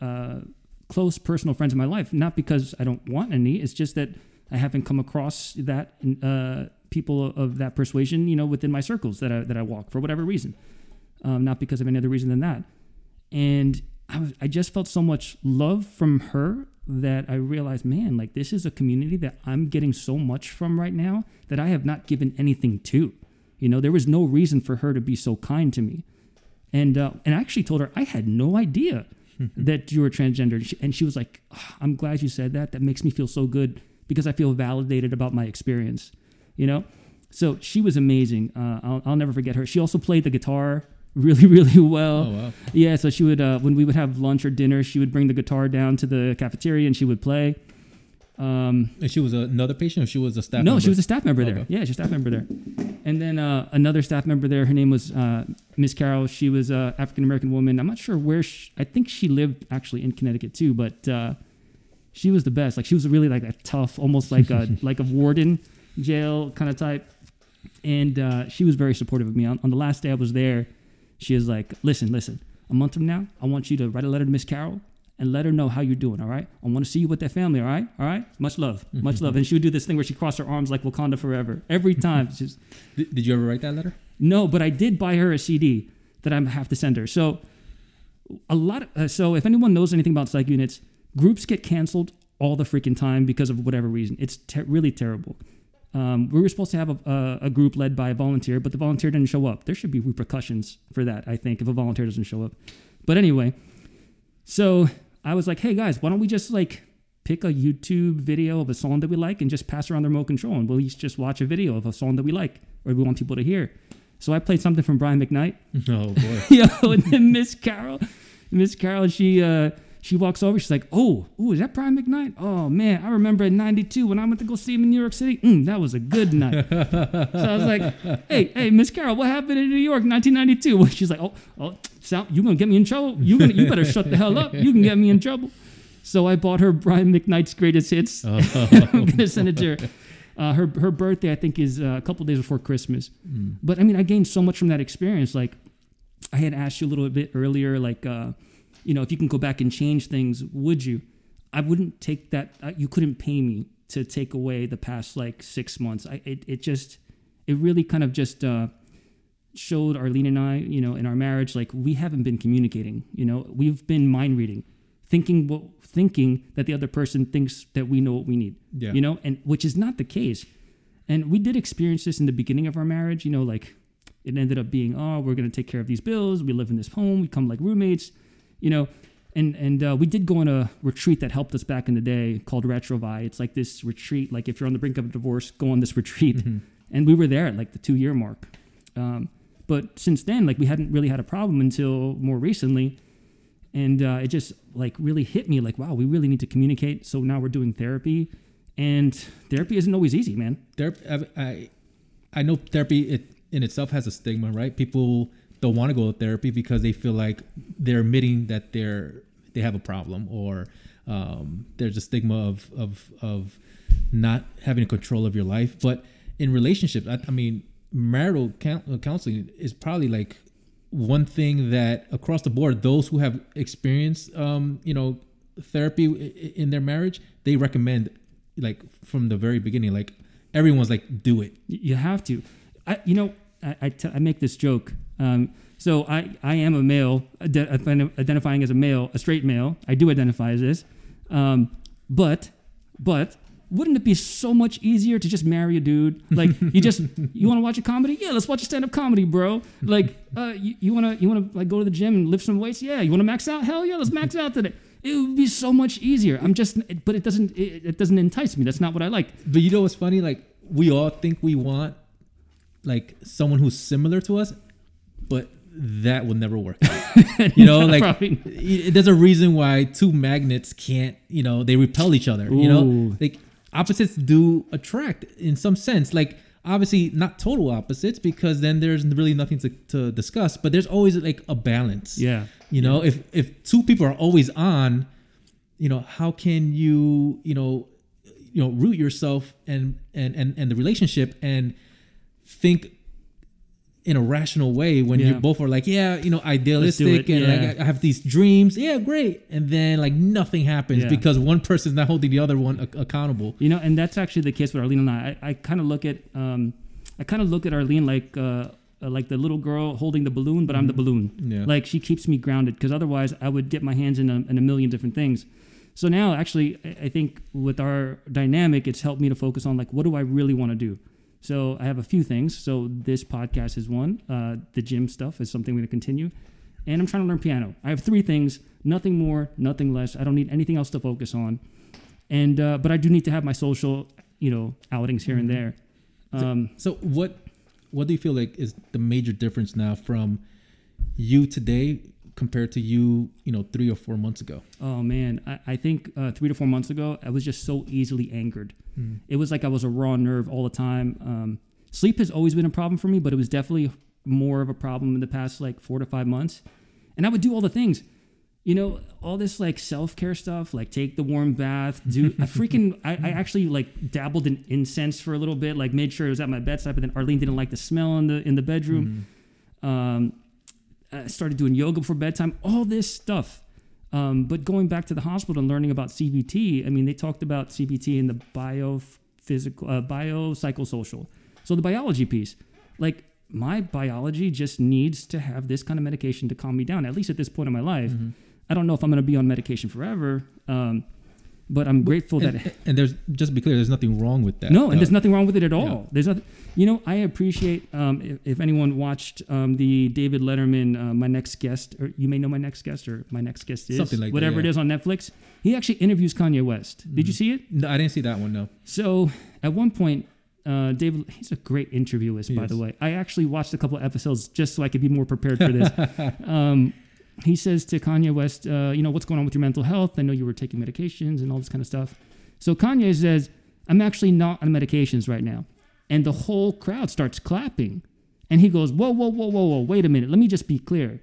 uh, close personal friends in my life. Not because I don't want any. It's just that I haven't come across that uh, people of that persuasion, you know, within my circles that I that I walk for whatever reason. Um, not because of any other reason than that. And I was, I just felt so much love from her that I realized, man, like this is a community that I'm getting so much from right now that I have not given anything to. You know, there was no reason for her to be so kind to me. And uh, and I actually told her I had no idea *laughs* that you were transgender. She- And she was like, "Ah, "I'm glad you said that. That makes me feel so good because I feel validated about my experience." You know, so she was amazing. Uh, I'll, I'll never forget her. She also played the guitar really, *laughs* really well. Oh wow. Yeah, so she would uh, when we would have lunch or dinner, she would bring the guitar down to the cafeteria and she would play. Um, And she was another patient, or she was a staff. Member. No, member? she was a staff member there. Okay. Yeah, she's a staff member there. And then uh, another staff member there. Her name was uh, Miss Carol. She was a African American woman. I'm not sure where. She, I think she lived actually in Connecticut too, but uh, she was the best. Like she was really like a tough, almost like a *laughs* like a warden jail kind of type. And uh, she was very supportive of me. On, on the last day I was there, she was like, "Listen, listen. A month from now, I want you to write a letter to Miss Carol." And let her know how you're doing, all right? I want to see you with that family, all right? All right? Much love, much love. *laughs* And she would do this thing where she crossed her arms like Wakanda forever every time. Just *laughs* Did, did you ever write that letter? no, but I did buy her a CD that I have to send her. So a lot. Of, uh, so if anyone knows anything about psych units, groups get canceled all the freaking time because of whatever reason. It's ter- really terrible. Um, we were supposed to have a, a, a group led by a volunteer, but the volunteer didn't show up. There should be repercussions for that, I think, if a volunteer doesn't show up. But anyway, so I was like, hey guys, why don't we just like pick a YouTube video of a song that we like and just pass around the remote control and we'll each just watch a video of a song that we like or we want people to hear. So I played something from Brian McKnight. *laughs* Oh boy. *laughs* Yo, and then Miss Carol, Miss Carol, she uh she walks over, she's like, Oh, ooh, is that Brian McKnight? Oh man, I remember in ninety-two when I went to go see him in New York City. Mm, that was a good night. *laughs* so I was like, Hey, hey, Miss Carol, what happened in New York, 1992? Well, *laughs* she's like, Oh, oh, Sal, you gonna get me in trouble? You gonna you better shut the hell up. You can get me in trouble. So I bought her Brian McKnight's greatest hits. Oh. *laughs* I'm gonna send it to her. Uh, her her birthday, I think, is uh, a couple days before Christmas. Mm. But I mean, I gained so much from that experience. Like, I had asked you a little bit earlier, like, uh, you know, if you can go back and change things, would you? I wouldn't take that. Uh, you couldn't pay me to take away the past like six months. I it, it just it really kind of just uh, showed Arlene and I, you know, in our marriage, like we haven't been communicating. You know, we've been mind reading, thinking what thinking that the other person thinks that we know what we need. Yeah. You know, and which is not the case. And we did experience this in the beginning of our marriage. You know, like it ended up being, oh, we're gonna take care of these bills. We live in this home. We come like roommates. You know, and and uh, we did go on a retreat that helped us back in the day called Retrouvaille. It's like this retreat. Like if you're on the brink of a divorce, go on this retreat. And we were there at like the two year mark. Um, but since then, like we hadn't really had a problem until more recently, and uh, it just like really hit me like, wow, we really need to communicate. So now we're doing therapy, and therapy isn't always easy, man. Therapy, I, I, I know therapy it, in itself has a stigma, right? People don't want to go to therapy because they feel like they're admitting that they're they have a problem, or um, there's a stigma of of of not having control of your life. But in relationships, I, I mean, marital uh, counseling is probably like one thing that across the board, those who have experienced, um, you know, therapy in their marriage, they recommend like from the very beginning, like everyone's like, do it. You have to. I, you know, I, I, t- I make this joke. Um, so I, I am a male, identifying as a male, a straight male. I do identify as this. Um, but, but wouldn't it be so much easier to just marry a dude? Like you just, *laughs* you want to watch a comedy? Yeah, let's watch a stand-up comedy, bro. Like, uh, you, want to, you want to like go to the gym and lift some weights? Yeah. You want to max out? Hell yeah, let's max out today. It would be so much easier. I'm just, but it doesn't, it, it doesn't entice me. That's not what I like. But you know what's funny? Like we all think we want like someone who's similar to us, but that will never work. *laughs* You know, *laughs* like it, there's a reason why two magnets can't, you know, they repel each other. You know, like opposites do attract in some sense. Like obviously not total opposites because then there's really nothing to, to discuss. But there's always like a balance. Yeah. You know, if if two people are always on, you know, how can you, you know, you know, root yourself and and and and the relationship and think in a rational way when you both are like, yeah, you know, idealistic and yeah. like I have these dreams, yeah, great, and then like nothing happens Yeah. because one person's not holding the other one ac- accountable. You know, and that's actually the case with Arlene and I. I, I kind of look at um, I kind of look at Arlene like uh, uh, like the little girl holding the balloon, but I'm the balloon. Yeah. Like she keeps me grounded because otherwise I would get my hands in a, in a million different things. So now, actually, I think with our dynamic, it's helped me to focus on like what do I really want to do. So I have a few things. So this podcast is one. Uh, the gym stuff is something we're going to continue, and I'm trying to learn piano. I have three things: nothing more, nothing less. I don't need anything else to focus on, and uh, but I do need to have my social, you know, outings here and there. Um, So what what do you feel like is the major difference now from you today compared to you, you know, three or four months ago? Oh man, I, I think uh, three to four months ago, I was just so easily angered. It was like I was a raw nerve all the time. Um, sleep has always been a problem for me, but it was definitely more of a problem in the past like four to five months. And I would do all the things, you know, all this like self care stuff, like take the warm bath, do I *laughs* freaking, I, I actually like dabbled in incense for a little bit, like made sure it was at my bedside, but then Arlene didn't like the smell in the in the bedroom. Um, I started doing yoga before bedtime, all this stuff. Um, but going back to the hospital and learning about CBT, I mean, they talked about CBT in the biophysical, uh, biopsychosocial. So the biology piece, like my biology just needs to have this kind of medication to calm me down, at least at this point in my life. I don't know if I'm going to be on medication forever. Um, but I'm grateful and, that and there's just to be clear, there's nothing wrong with that. no, and Uh, there's nothing wrong with it at all. yeah. There's nothing. You know, I appreciate um, if, if anyone watched um, the David Letterman, uh, my next guest, or you may know my next guest, or my next guest is Something like that, whatever it yeah. is on Netflix. He actually interviews Kanye West. Did you Mm. see it? No, I didn't see that one. No. So at one point, uh, David, he's a great interviewist, by Yes. the way. I actually watched a couple episodes just so I could be more prepared for this. *laughs* um, he says to Kanye West, uh, you know, what's going on with your mental health? I know you were taking medications and all this kind of stuff. So Kanye says, I'm actually not on medications right now. And the whole crowd starts clapping. And he goes, whoa, whoa, whoa, whoa, whoa, wait a minute. Let me just be clear.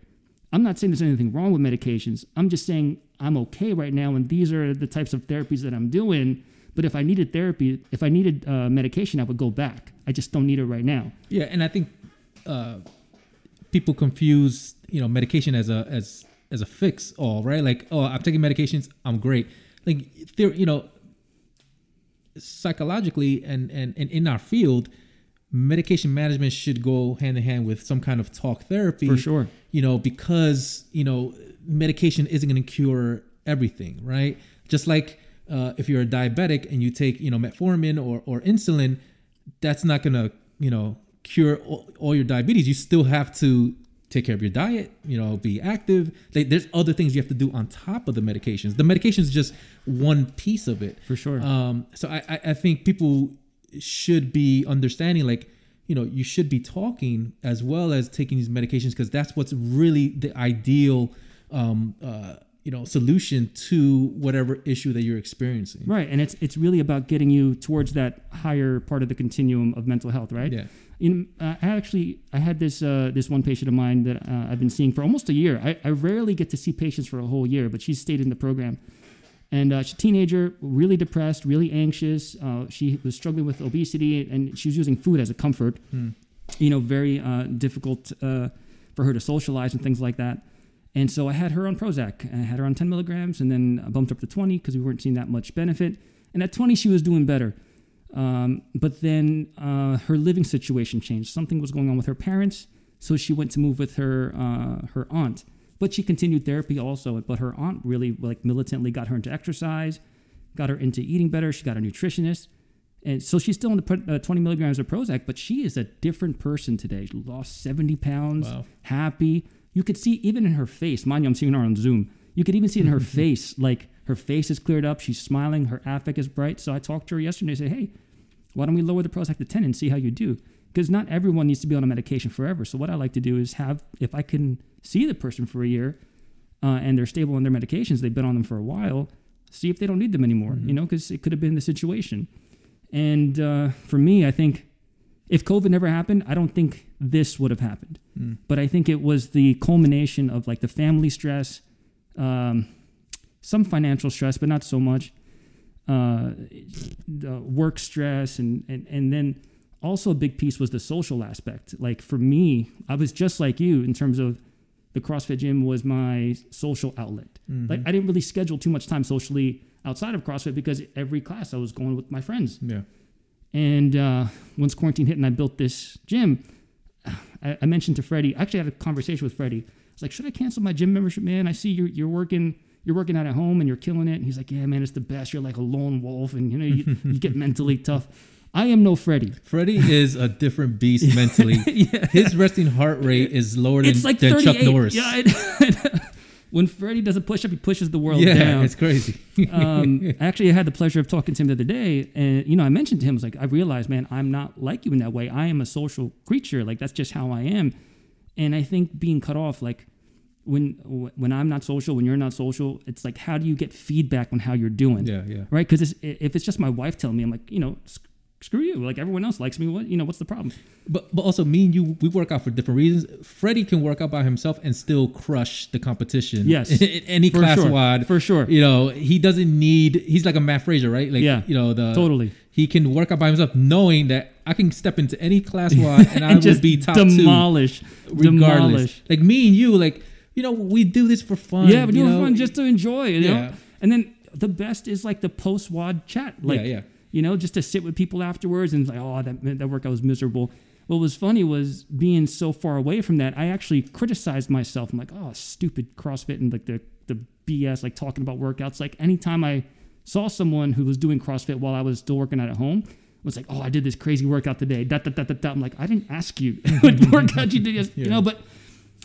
I'm not saying there's anything wrong with medications. I'm just saying I'm okay right now, and these are the types of therapies that I'm doing. But if I needed therapy, if I needed uh, medication, I would go back. I just don't need it right now. Yeah, and I think uh, people confuse you know medication as a as as a fix all right. Like, oh, I'm taking medications, I'm great. Like, there, you know, psychologically and and and in our field, medication management should go hand in hand with some kind of talk therapy For sure. you know, because you know medication isn't going to cure everything, right? Just like uh, if you're a diabetic and you take you know metformin or or insulin, that's not going to you know cure all, all your diabetes. You still have to take care of your diet, you know, be active. Like, there's other things you have to do on top of the medications. The medication is just one piece of it. For sure. Um, so I, I, I think people should be understanding, like, you know, you should be talking as well as taking these medications because that's what's really the ideal, um, uh, you know, solution to whatever issue that you're experiencing. Right, and it's it's really about getting you towards that higher part of the continuum of mental health, right? Yeah. Know, uh, I actually I had this uh, this one patient of mine that uh, I've been seeing for almost a year. I, I rarely get to see patients for a whole year, but she's stayed in the program. And uh, she's a teenager, really depressed, really anxious. Uh, she was struggling with obesity, and she was using food as a comfort. Hmm. You know, very uh, difficult uh, for her to socialize and things like that. And so I had her on Prozac. I had her on 10 milligrams, and then I bumped up to 20 because we weren't seeing that much benefit. And at 20, she was doing better. Um, but then uh, her living situation changed. Something was going on with her parents, so she went to move with her uh, her aunt. But she continued therapy also. But her aunt really like militantly got her into exercise, got her into eating better. She got a nutritionist, and so she's still on the uh, 20 milligrams of Prozac. But she is a different person today. She lost 70 pounds, Wow. happy. You could see even in her face. Mind you, I'm seeing her on Zoom. You could even see in her *laughs* face, like her face is cleared up. She's smiling. Her affect is bright. So I talked to her yesterday. I said, "Hey, why don't we lower the Prozac to 10 and see how you do? Because not everyone needs to be on a medication forever. So what I like to do is have, if I can see the person for a year uh, and they're stable on their medications, they've been on them for a while, see if they don't need them anymore, you know, because it could have been the situation. And uh, for me, I think if COVID never happened, I don't think this would have happened. Mm. But I think it was the culmination of like the family stress, um, some financial stress, but not so much uh, the work stress and, and and then also a big piece was the social aspect. Like for me i was just like you in terms of the crossfit gym was my social outlet. Mhm. like i didn't really schedule too much time socially outside of crossfit because every class i was going with my friends. Yeah. and uh, once quarantine hit and i built this gym I, I mentioned to freddie I actually had a conversation with freddie. I was like should i cancel my gym membership man? I see you're, you're working you're working out at home and you're killing it and he's like yeah man it's the best you're like a lone wolf and you know you, *laughs* you get mentally tough i am no freddie Freddie is a different beast *laughs* mentally. *laughs* yeah His resting heart rate is lower than, like than Chuck Norris. yeah I- when freddie does a push-up he pushes the world Yeah, down it's crazy. um, actually, I had the pleasure of talking to him the other day, and you know, I mentioned to him, I was like, I realized, man, I'm not like you in that way. I am a social creature. Like that's just how I am. And I think being cut off, like when when I'm not social, when you're not social, it's like, how do you get feedback on how you're doing? yeah, yeah. Right? Because if it's just my wife telling me, I'm like, you know, sc- screw you. Like everyone else likes me. What you know? What's the problem? But but also me and you, we work out for different reasons. Freddie can work out by himself and still crush the competition. Yes. *laughs* any For class sure. wide. For sure. You know, he doesn't need. He's like a Matt Fraser, right? Like, Yeah. You know the Totally. He can work out by himself, knowing that I can step into any class wide *laughs* and I and will just be top two, demolish, regardless. demolish. Like me and you, like you know, we do this for fun. Yeah, but you doing know? fun just to enjoy, you know. Yeah. And then the best is like the post WOD chat, like yeah, yeah. you know, just to sit with people afterwards and like, oh, that that workout was miserable. What was funny was being so far away from that. I actually criticized myself. I'm like, oh, stupid CrossFit and like the the BS, like talking about workouts. Like anytime I saw someone who was doing CrossFit while I was still working out at home. Was like, oh, I did this crazy workout today. Da, da, da, da, da. I'm like, I didn't ask you *laughs* what *laughs* workout you did. yes- You know, but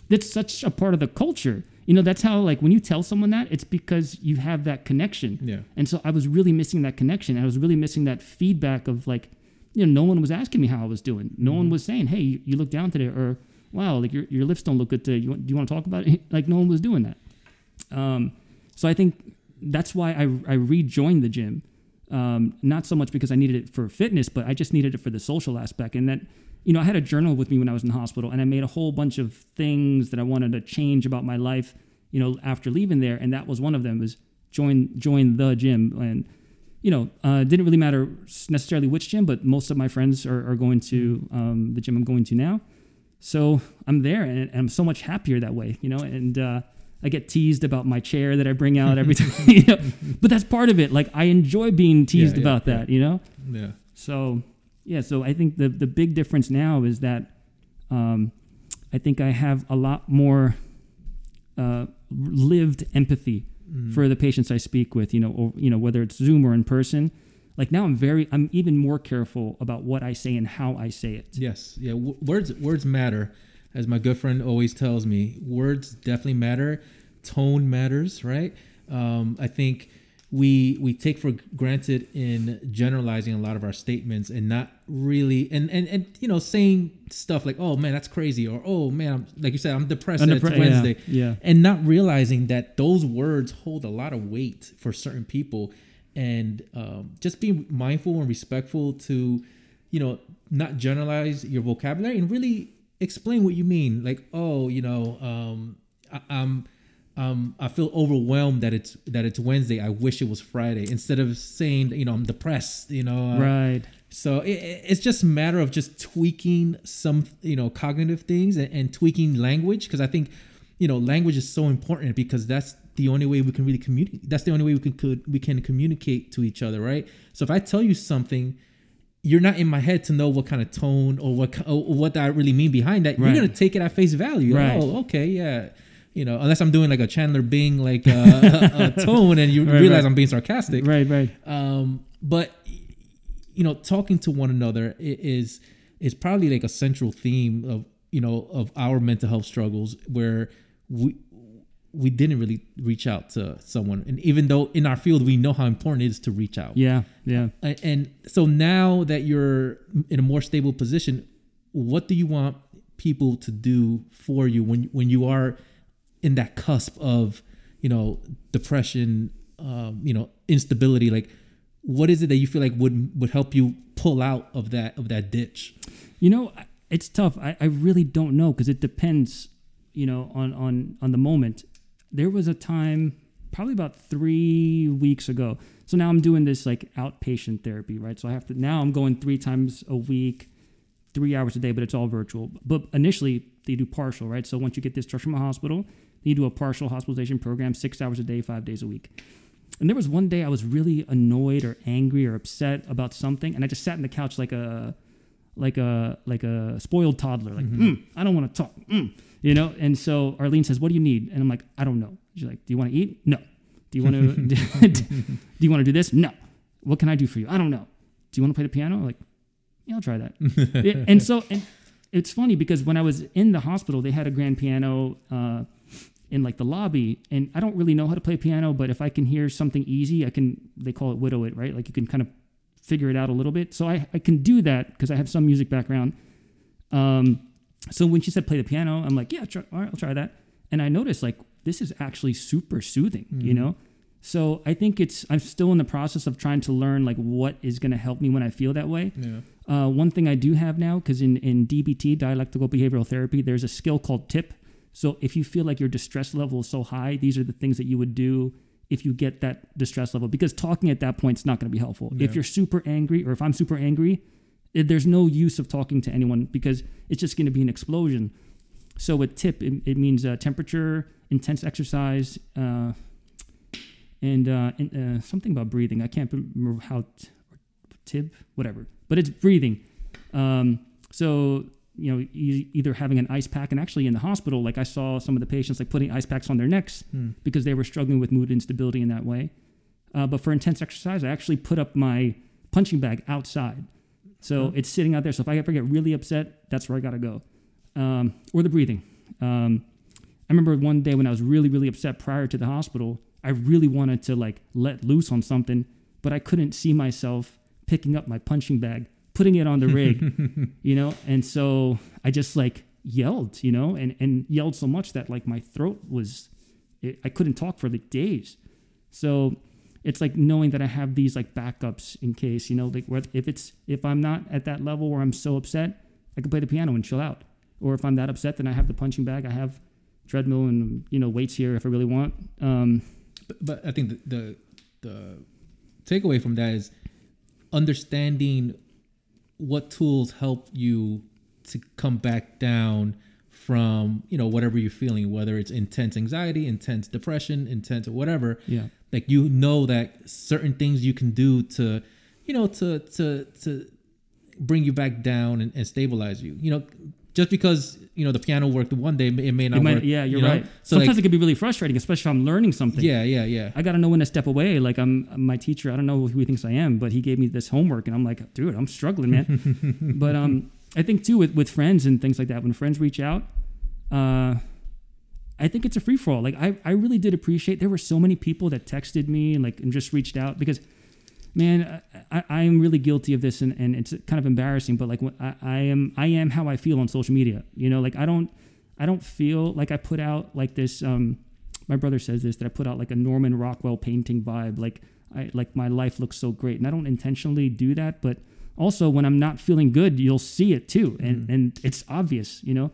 that's such a part of the culture. You know, that's how like when you tell someone that, it's because you have that connection. Yeah. And so I was really missing that connection. I was really missing that feedback of like, you know, no one was asking me how I was doing. No one was saying, "Hey, you, you look down today," or "Wow, like your, your lips don't look good today. You want, do you want to talk about it?" *laughs* Like no one was doing that. Um, so I think that's why I I rejoined the gym. Um, not so much because I needed it for fitness, but I just needed it for the social aspect. And that, you know, I had a journal with me when I was in the hospital, and I made a whole bunch of things that I wanted to change about my life. You know, after leaving there, and that was one of them was join join the gym and you know, uh, didn't really matter necessarily which gym, but most of my friends are, are going to um, the gym I'm going to now. So I'm there and, and I'm so much happier that way, you know, and uh, I get teased about my chair that I bring out every *laughs* time, you know, but that's part of it. Like I enjoy being teased yeah, about yeah. that, you know? Yeah. So yeah, so I think the, the big difference now is that um, I think I have a lot more uh, lived empathy Mm. for the patients I speak with, you know, or, you know, whether it's Zoom or in person. Like now I'm very, I'm even more careful about what I say and how I say it. Yes, yeah. W- words words matter, as my good friend always tells me. Words definitely matter. Tone matters, right? Um, I think we we take for granted in generalizing a lot of our statements and not really and and and you know saying stuff like oh man that's crazy or oh man I'm, like you said I'm depressed Under that it's pre- yeah, Wednesday yeah. and not realizing that those words hold a lot of weight for certain people and um, just being mindful and respectful to you know not generalize your vocabulary and really explain what you mean like oh you know um, I, i'm um, I feel overwhelmed that it's that it's Wednesday. I wish it was Friday. Instead of saying, you know, I'm depressed. You know, uh, Right. so it, it- it's just a matter of just tweaking some, you know, cognitive things and, and tweaking language because I think, you know, language is so important because that's the only way we can really communicate. That's the only way we can could, we can communicate to each other, right? So if I tell you something, you're not in my head to know what kind of tone or what or what I really mean behind that. Right. You're gonna take it at face value. Right. Oh, okay, yeah. You know, unless I'm doing like a Chandler Bing like uh, *laughs* a, a tone and you Right, realize right. I'm being sarcastic. Right. Right. Um, but you know, talking to one another is is probably like a central theme of you know of our mental health struggles where we we didn't really reach out to someone, and even though in our field we know how important it is to reach out. Yeah. Yeah. And so now that you're in a more stable position, what do you want people to do for you when when you are in that cusp of you know depression, um, you know instability? Like, what is it that you feel like would would help you pull out of that of that ditch? You know, it's tough. I, I really don't know because it depends, you know, on, on, on the moment. There was a time, probably about three weeks ago. So now I'm doing this like outpatient therapy, right? So I have to, now I'm going three times a week, three hours a day, but it's all virtual. But initially, they do partial, right? So once you get discharged from a hospital, you do a partial hospitalization program, six hours a day, five days a week. And there was one day I was really annoyed or angry or upset about something, and I just sat in the couch like a like a like a spoiled toddler, like mm, I don't want to talk, mm, you know. And so Arlene says, "What do you need?" And I'm like, "I don't know." She's like, "Do you want to eat? No. Do you want to *laughs* *laughs* do you want to do this? No. What can I do for you? I don't know. Do you want to play the piano? Like, yeah, I'll try that. *laughs* And so and it's funny because when I was in the hospital, they had a grand piano uh, in like the lobby, and I don't really know how to play piano, but if I can hear something easy, I can. They call it widow it, right? Like you can kind of figure it out a little bit. So I, I can do that because I have some music background. Um, so when she said play the piano, I'm like, yeah, try, all right, I'll try that. And I noticed like this is actually super soothing, you know. So I think it's I'm still in the process of trying to learn like what is going to help me when I feel that way. Yeah. Uh, one thing I do have now, because in, in DBT, dialectical behavioral therapy, there's a skill called TIP. So if you feel like your distress level is so high, these are the things that you would do if you get that distress level. Because talking at that point is not going to be helpful. Yeah. If you're super angry, or if I'm super angry, it, there's no use of talking to anyone because it's just going to be an explosion. So with TIP, it, it means uh, temperature, intense exercise, uh, and, uh, and uh, something about breathing. I can't remember how t- tib, whatever, but it's breathing. Um, so you know, e- either having an ice pack, and actually in the hospital, like I saw some of the patients like putting ice packs on their necks Hmm. because they were struggling with mood instability in that way. Uh, but for intense exercise, I actually put up my punching bag outside. So it's sitting out there. So if I ever get really upset, that's where I got to go. Um, or the breathing. Um, I remember one day when I was really, really upset prior to the hospital, I really wanted to like let loose on something, but I couldn't see myself picking up my punching bag, putting it on the rig, *laughs* you know? And so I just like yelled, you know, and, and yelled so much that like my throat was, it, I couldn't talk for like days. So it's like knowing that I have these like backups in case, you know, like where- if it's, if I'm not at that level where I'm so upset, I can play the piano and chill out. Or if I'm that upset, then I have the punching bag. I have treadmill and you know weights here if I really want. Um, But, but I think the, the the takeaway from that is understanding what tools help you to come back down from you know whatever you're feeling, whether it's intense anxiety, intense depression, intense whatever. yeah, Like you know that certain things you can do to, you know, to to to bring you back down and, and stabilize you. You know, just because you know the piano worked one day, it may not it might, work. yeah, you're you know? right. So Sometimes like, it can be really frustrating, especially if I'm learning something. yeah, yeah, yeah. I got to know when to step away. Like I'm my teacher. I don't know who he thinks I am, but he gave me this homework, and I'm like, dude, I'm struggling, man. *laughs* but um, I think too with with friends and things like that. When friends reach out, uh, I think it's a free for all. Like I I really did appreciate. There were so many people that texted me and like and just reached out because. Man, I, I am really guilty of this, and, and it's kind of embarrassing. But like, I, I am, I am how I feel on social media. You know, like I don't, I don't feel like I put out like this. Um, my brother says this that I put out like a Norman Rockwell painting vibe. Like I like my life looks so great, and I don't intentionally do that. But also when I'm not feeling good, you'll see it too, and and it's obvious. You know,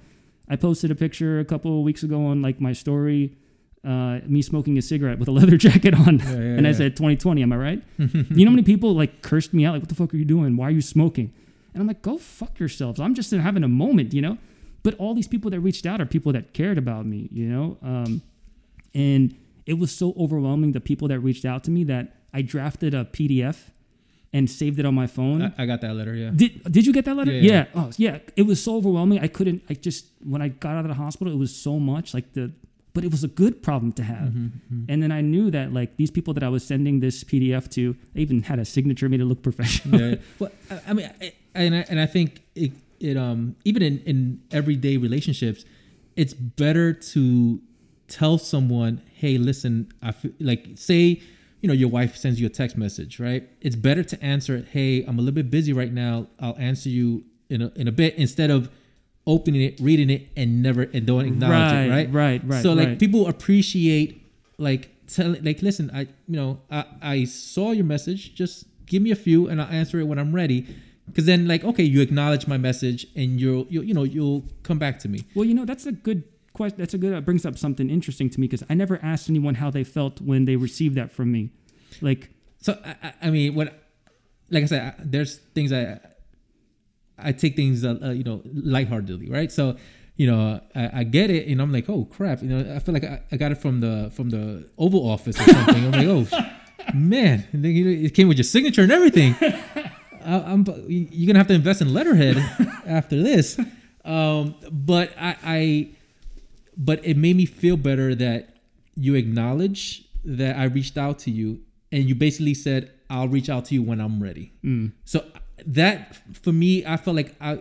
I posted a picture a couple of weeks ago on like my story. Uh, me smoking a cigarette with a *laughs* leather jacket on, yeah, and I yeah. said 2020. Am I right? *laughs* you know how many people like cursed me out? Like, what the fuck are you doing? Why are you smoking? And I'm like, go fuck yourselves. I'm just having a moment, you know. But all these people that reached out are people that cared about me, you know. Um, and it was so overwhelming the people that reached out to me that I drafted a PDF and saved it on my phone. I, I got that letter. Yeah. Did Did you get that letter? Yeah, yeah. Oh, yeah. It was so overwhelming. I couldn't. I just when I got out of the hospital, it was so much like the. But it was a good problem to have. Mm-hmm, And then I knew that like these people that I was sending this PDF to, they even had a signature made it look professional. yeah. *laughs* Well, I, I mean, I, and I, and I think it, it um even in in everyday relationships, it's better to tell someone, hey, listen, I feel like say. You know, your wife sends you a text message, right? It's better to answer it, hey, I'm a little bit busy right now. I'll answer you in a, in a bit instead of opening it, reading it, and never and don't acknowledge Right, it, right? right, right, So like right. people appreciate like tell like listen, I you know I I saw your message. Just give me a few, and I'll answer it when I'm ready. Because then like okay, you acknowledge my message, and you'll you you know you'll come back to me. Well, you know, that's a good question. That's a good. That brings up something interesting to me because I never asked anyone how they felt when they received that from me. Like, So I, I- I mean, what, like I said, I, there's things I, I take things, uh, uh, you know, lightheartedly, right? So, you know, I, I get it, and I'm like, oh crap, you know, I feel like I, I got it from the from the Oval Office or something. I'm like, oh *laughs* man, and then you know, it came with your signature and everything. *laughs* I, I'm you're gonna have to invest in letterhead *laughs* after this. Um, but I, I, but it made me feel better that you acknowledge that I reached out to you and you basically said I'll reach out to you when I'm ready. mm, So that for me, I felt like I.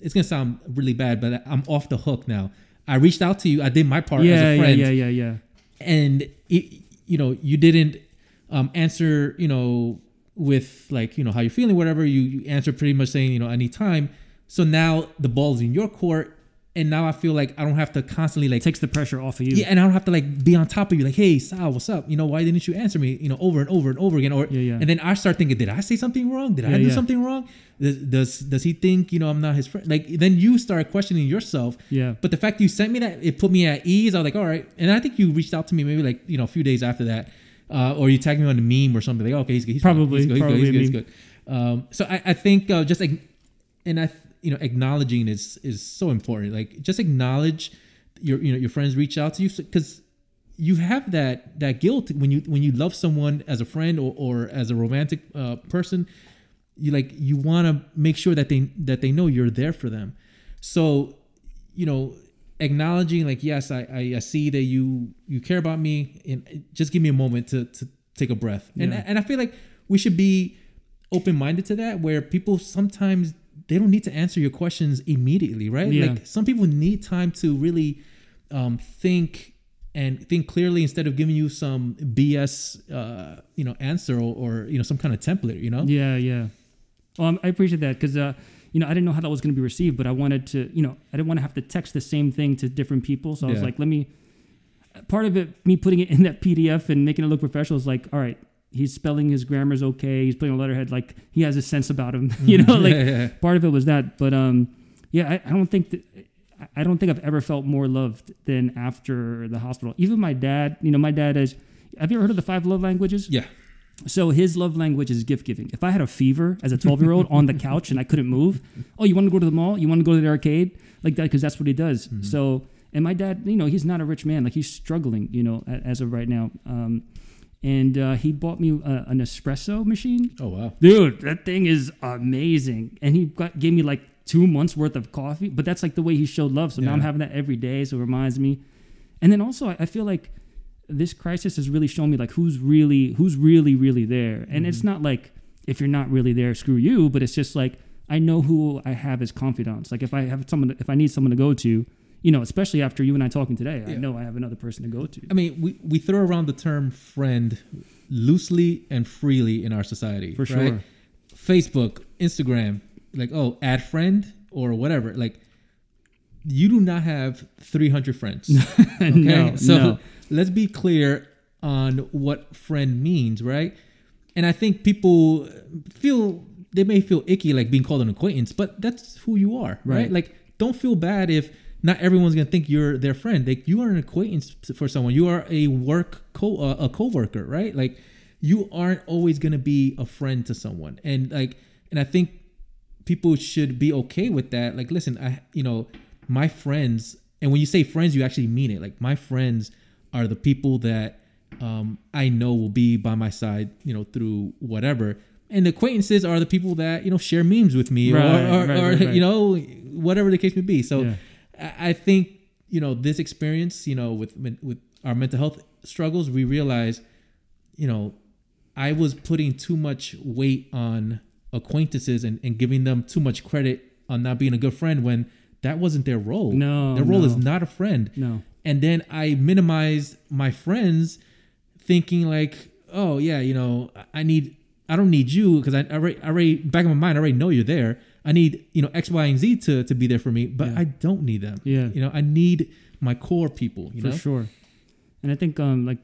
It's gonna sound really bad, but I'm off the hook now. I reached out to you. I did my part yeah, as a friend, yeah, yeah, yeah. yeah. and it, you know, you didn't um, answer. You know, with like you know how you're feeling, whatever. You you answered pretty much saying you know need time. So now the ball's in your court, and now I feel like I don't have to constantly like It takes the pressure off of you. yeah, and I don't have to like be on top of you, like, hey, Sal, what's up? You know, why didn't you answer me? You know, over and over and over again. Or Yeah, yeah. and then I start thinking, did I say something wrong? Did I do yeah. something wrong? Does, does does he think you know I'm not his friend? Like then you start questioning yourself. Yeah. But the fact you sent me that, it put me at ease. I was like, all right. And I think you reached out to me maybe like you know a few days after that, uh, or you tagged me on a meme or something. Like, okay, he's good. He's fine. Probably- he's good. He's probably good. He's good. He's good. Um, so I, I think uh, just like, and I you know acknowledging is is so important. Like just acknowledge your you know your friends reach out to you because you have that that guilt when you when you love someone as a friend or, or as a romantic uh, person you like you want to make sure that they that they know you're there for them so you know acknowledging like yes I, I i see that you you care about me and just give me a moment to to take a breath. And and I feel like we should be open minded to that, where people sometimes they don't need to answer your questions immediately, right? Yeah. Like some people need time to really um, think and think clearly instead of giving you some BS, uh, you know, answer or, or you know some kind of template, you know. Yeah, yeah. Well, um, I appreciate that because, uh, you know, I didn't know how that was going to be received, but I wanted to, you know, I didn't want to have to text the same thing to different people. So I was like, let me. Part of it, me putting it in that PDF and making it look professional, is like, all right, he's spelling his grammar's okay. He's putting a letterhead, like he has a sense about him. *laughs* you know, like yeah, yeah. part of it was that. But um, yeah, I, I don't think that. I- don't think I've ever felt more loved than after the hospital. Even my dad, you know, my dad is. Have you ever heard of the five love languages? yeah. So his love language is gift giving. If I had a fever as a 12 year old on the couch and I couldn't move, oh, you want to go to the mall? You want to go to the arcade? Like that, because that's what he does. So, and my dad, you know, he's not a rich man. Like he's struggling, you know, as of right now. Um, and uh, he bought me uh, an espresso machine. Oh wow. Dude, that thing is amazing. And he got, gave me like two months worth of coffee, but that's like the way he showed love. So now I'm having that every day. So it reminds me. And then also, I, I feel like this crisis has really shown me like who's really, who's really, really there. And it's not like if you're not really there, screw you, but it's just like I know who I have as confidants. Like if I have someone, if I need someone to go to, you know, especially after you and I talking today, I know I have another person to go to. I mean, we, we throw around the term friend loosely and freely in our society. For right? sure. Facebook, Instagram, like, oh, add friend or whatever. Like, you do not have 300 friends. *laughs* Okay. no, so no. let's be clear on what friend means, right? And I think people feel, they may feel icky like being called an acquaintance, but that's who you are, right? Right. Like, don't feel bad if not everyone's gonna think you're their friend. Like you are an acquaintance for someone. You are a work co uh, a coworker, right? Like you aren't always gonna be a friend to someone. And like, and I think people should be okay with that. Like, listen, I you know my friends, and when you say friends, you actually mean it. Like my friends are the people that um, I know will be by my side, you know, through whatever. And acquaintances are the people that you know share memes with me, Right, or, or, right, or right, you know whatever the case may be. So Yeah. I I think you know this experience, you know, with with our mental health struggles, we realize, you know, I was putting too much weight on acquaintances and, and giving them too much credit on not being a good friend when that wasn't their role. No, their role no. is not a friend. No. And then I minimized my friends, thinking like, oh yeah, you know, I- I need, I don't need you because I already, I already back in my mind, I already know you're there. I need, you know, X, Y, and Z to to be there for me, but Yeah. I don't need them. Yeah. You know, I need my core people. You for know. sure and i think um like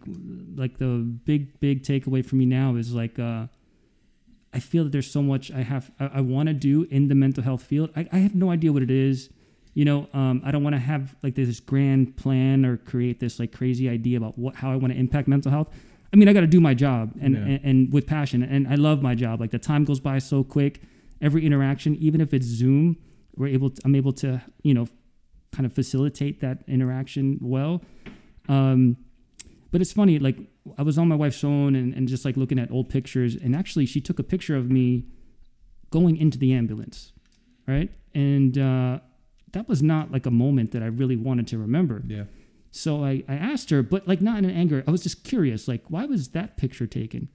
like the big big takeaway for me now is like uh i feel that there's so much i have i, I want to do in the mental health field I, I have no idea what it is you know um i don't want to have like this grand plan or create this like crazy idea about what how i want to impact mental health i mean i got to do my job and, Yeah. and and with passion and i love my job like the time goes by so quick every interaction even if it's zoom we're able to i'm able to you know kind of facilitate that interaction well. Um, but it's funny, like I was on my wife's phone and, and just like looking at old pictures, and actually she took a picture of me going into the ambulance, right? And uh, that was not like a moment that I really wanted to remember. Yeah. So I, I asked her, but like not in anger. I was just curious, like, why was that picture taken?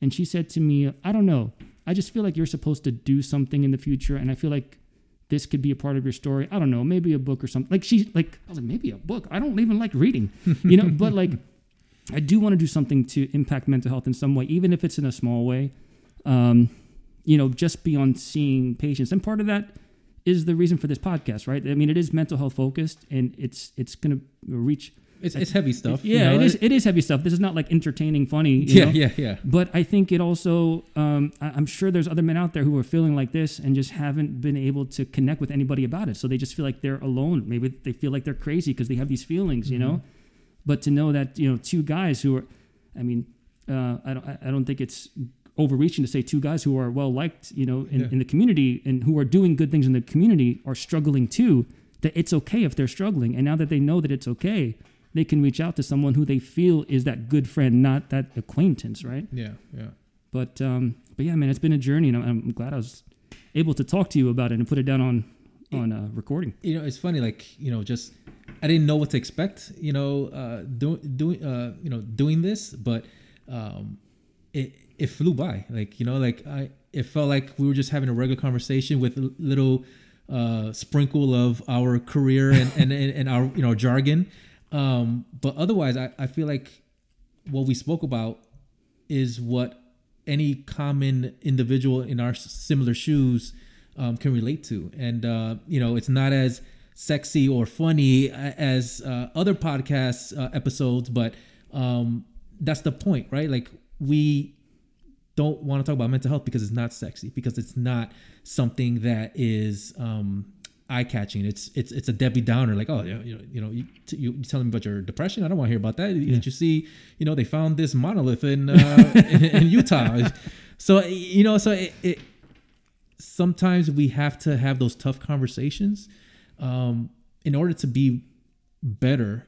And she said to me, I don't know. I just feel like you're supposed to do something in the future. And I feel like this could be a part of your story. I don't know, maybe a book or something. Like she, like, I was like, maybe a book. I don't even like reading, *laughs* you know, but like, I do want to do something to impact mental health in some way, even if it's in a small way. Um, you know, just beyond seeing patients. And part of that is the reason for this podcast, right? I mean, it is mental health focused and it's, it's going to reach, It's, it's heavy stuff. you yeah, know? it is. It is heavy stuff. This is not like entertaining, funny. You Yeah, know? yeah, yeah. But I think it also. Um, I, I'm sure there's other men out there who are feeling like this and just haven't been able to connect with anybody about it. So they just feel like they're alone. Maybe they feel like they're crazy because they have these feelings, you know. But to know that you know two guys who are, I mean, uh, I don't. I I don't think it's overreaching to say two guys who are well liked, you know, in, Yeah. in the community and who are doing good things in the community are struggling too. That it's okay if they're struggling, and now that they know that it's okay, they can reach out to someone who they feel is that good friend, not that acquaintance, right? Yeah, yeah. But um, but yeah, man, it's been a journey, and I'm, I'm glad I was able to talk to you about it and put it down on on uh, recording. you know it's funny like you know just i didn't know what to expect you know uh doing doing uh you know doing this but um it it flew by. Like you know, like I it felt like we were just having a regular conversation with a little uh, sprinkle of our career and, and, and, and our you know jargon. Um, but otherwise, I, I feel like what we spoke about is what any common individual in our similar shoes um, can relate to. And, uh, you know, it's not as sexy or funny as uh, other podcasts uh, episodes, but um, that's the point, right? Like, we don't want to talk about mental health because it's not sexy, because it's not something that is um, eye catching. It's it's it's a Debbie Downer. Like, oh, you know, you know, you, you, you telling me about your depression? I don't want to hear about that. Yeah. Did you see? You know, they found this monolith in uh, *laughs* in, in, Utah. *laughs* So you know, so it, it, sometimes we have to have those tough conversations um, in order to be better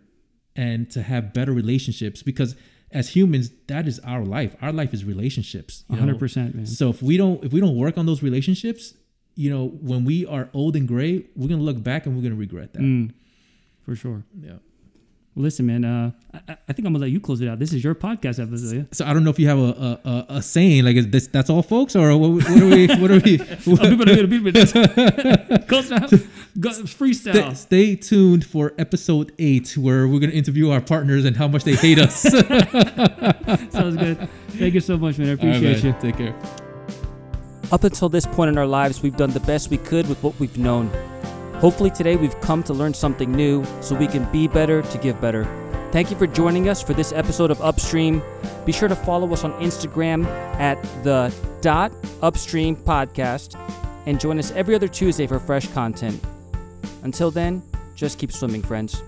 and to have better relationships because as humans that is our life our life is relationships 100% man so if we don't if we don't work on those relationships you know, when we are old and gray, we're gonna look back and we're gonna regret that. Mm, for sure. Yeah. Listen, man. Uh, I, I, think I'm gonna let you close it out. This is your podcast episode. So I don't know if you have a a, a saying like this. That's all, folks, or what, what are we? What are we? *laughs* *laughs* close now. Go, freestyle. Stay, stay, tuned for episode eight, where we're gonna interview our partners and how much they hate us. *laughs* Sounds good. Thank you so much, man. I appreciate right, man. you. Take care. Up until this point in our lives, we've done the best we could with what we've known. Hopefully, today we've come to learn something new so we can be better to give better. Thank you for joining us for this episode of Upstream. Be sure to follow us on Instagram at the dot upstream podcast and join us every other Tuesday for fresh content. Until then, just keep swimming, friends.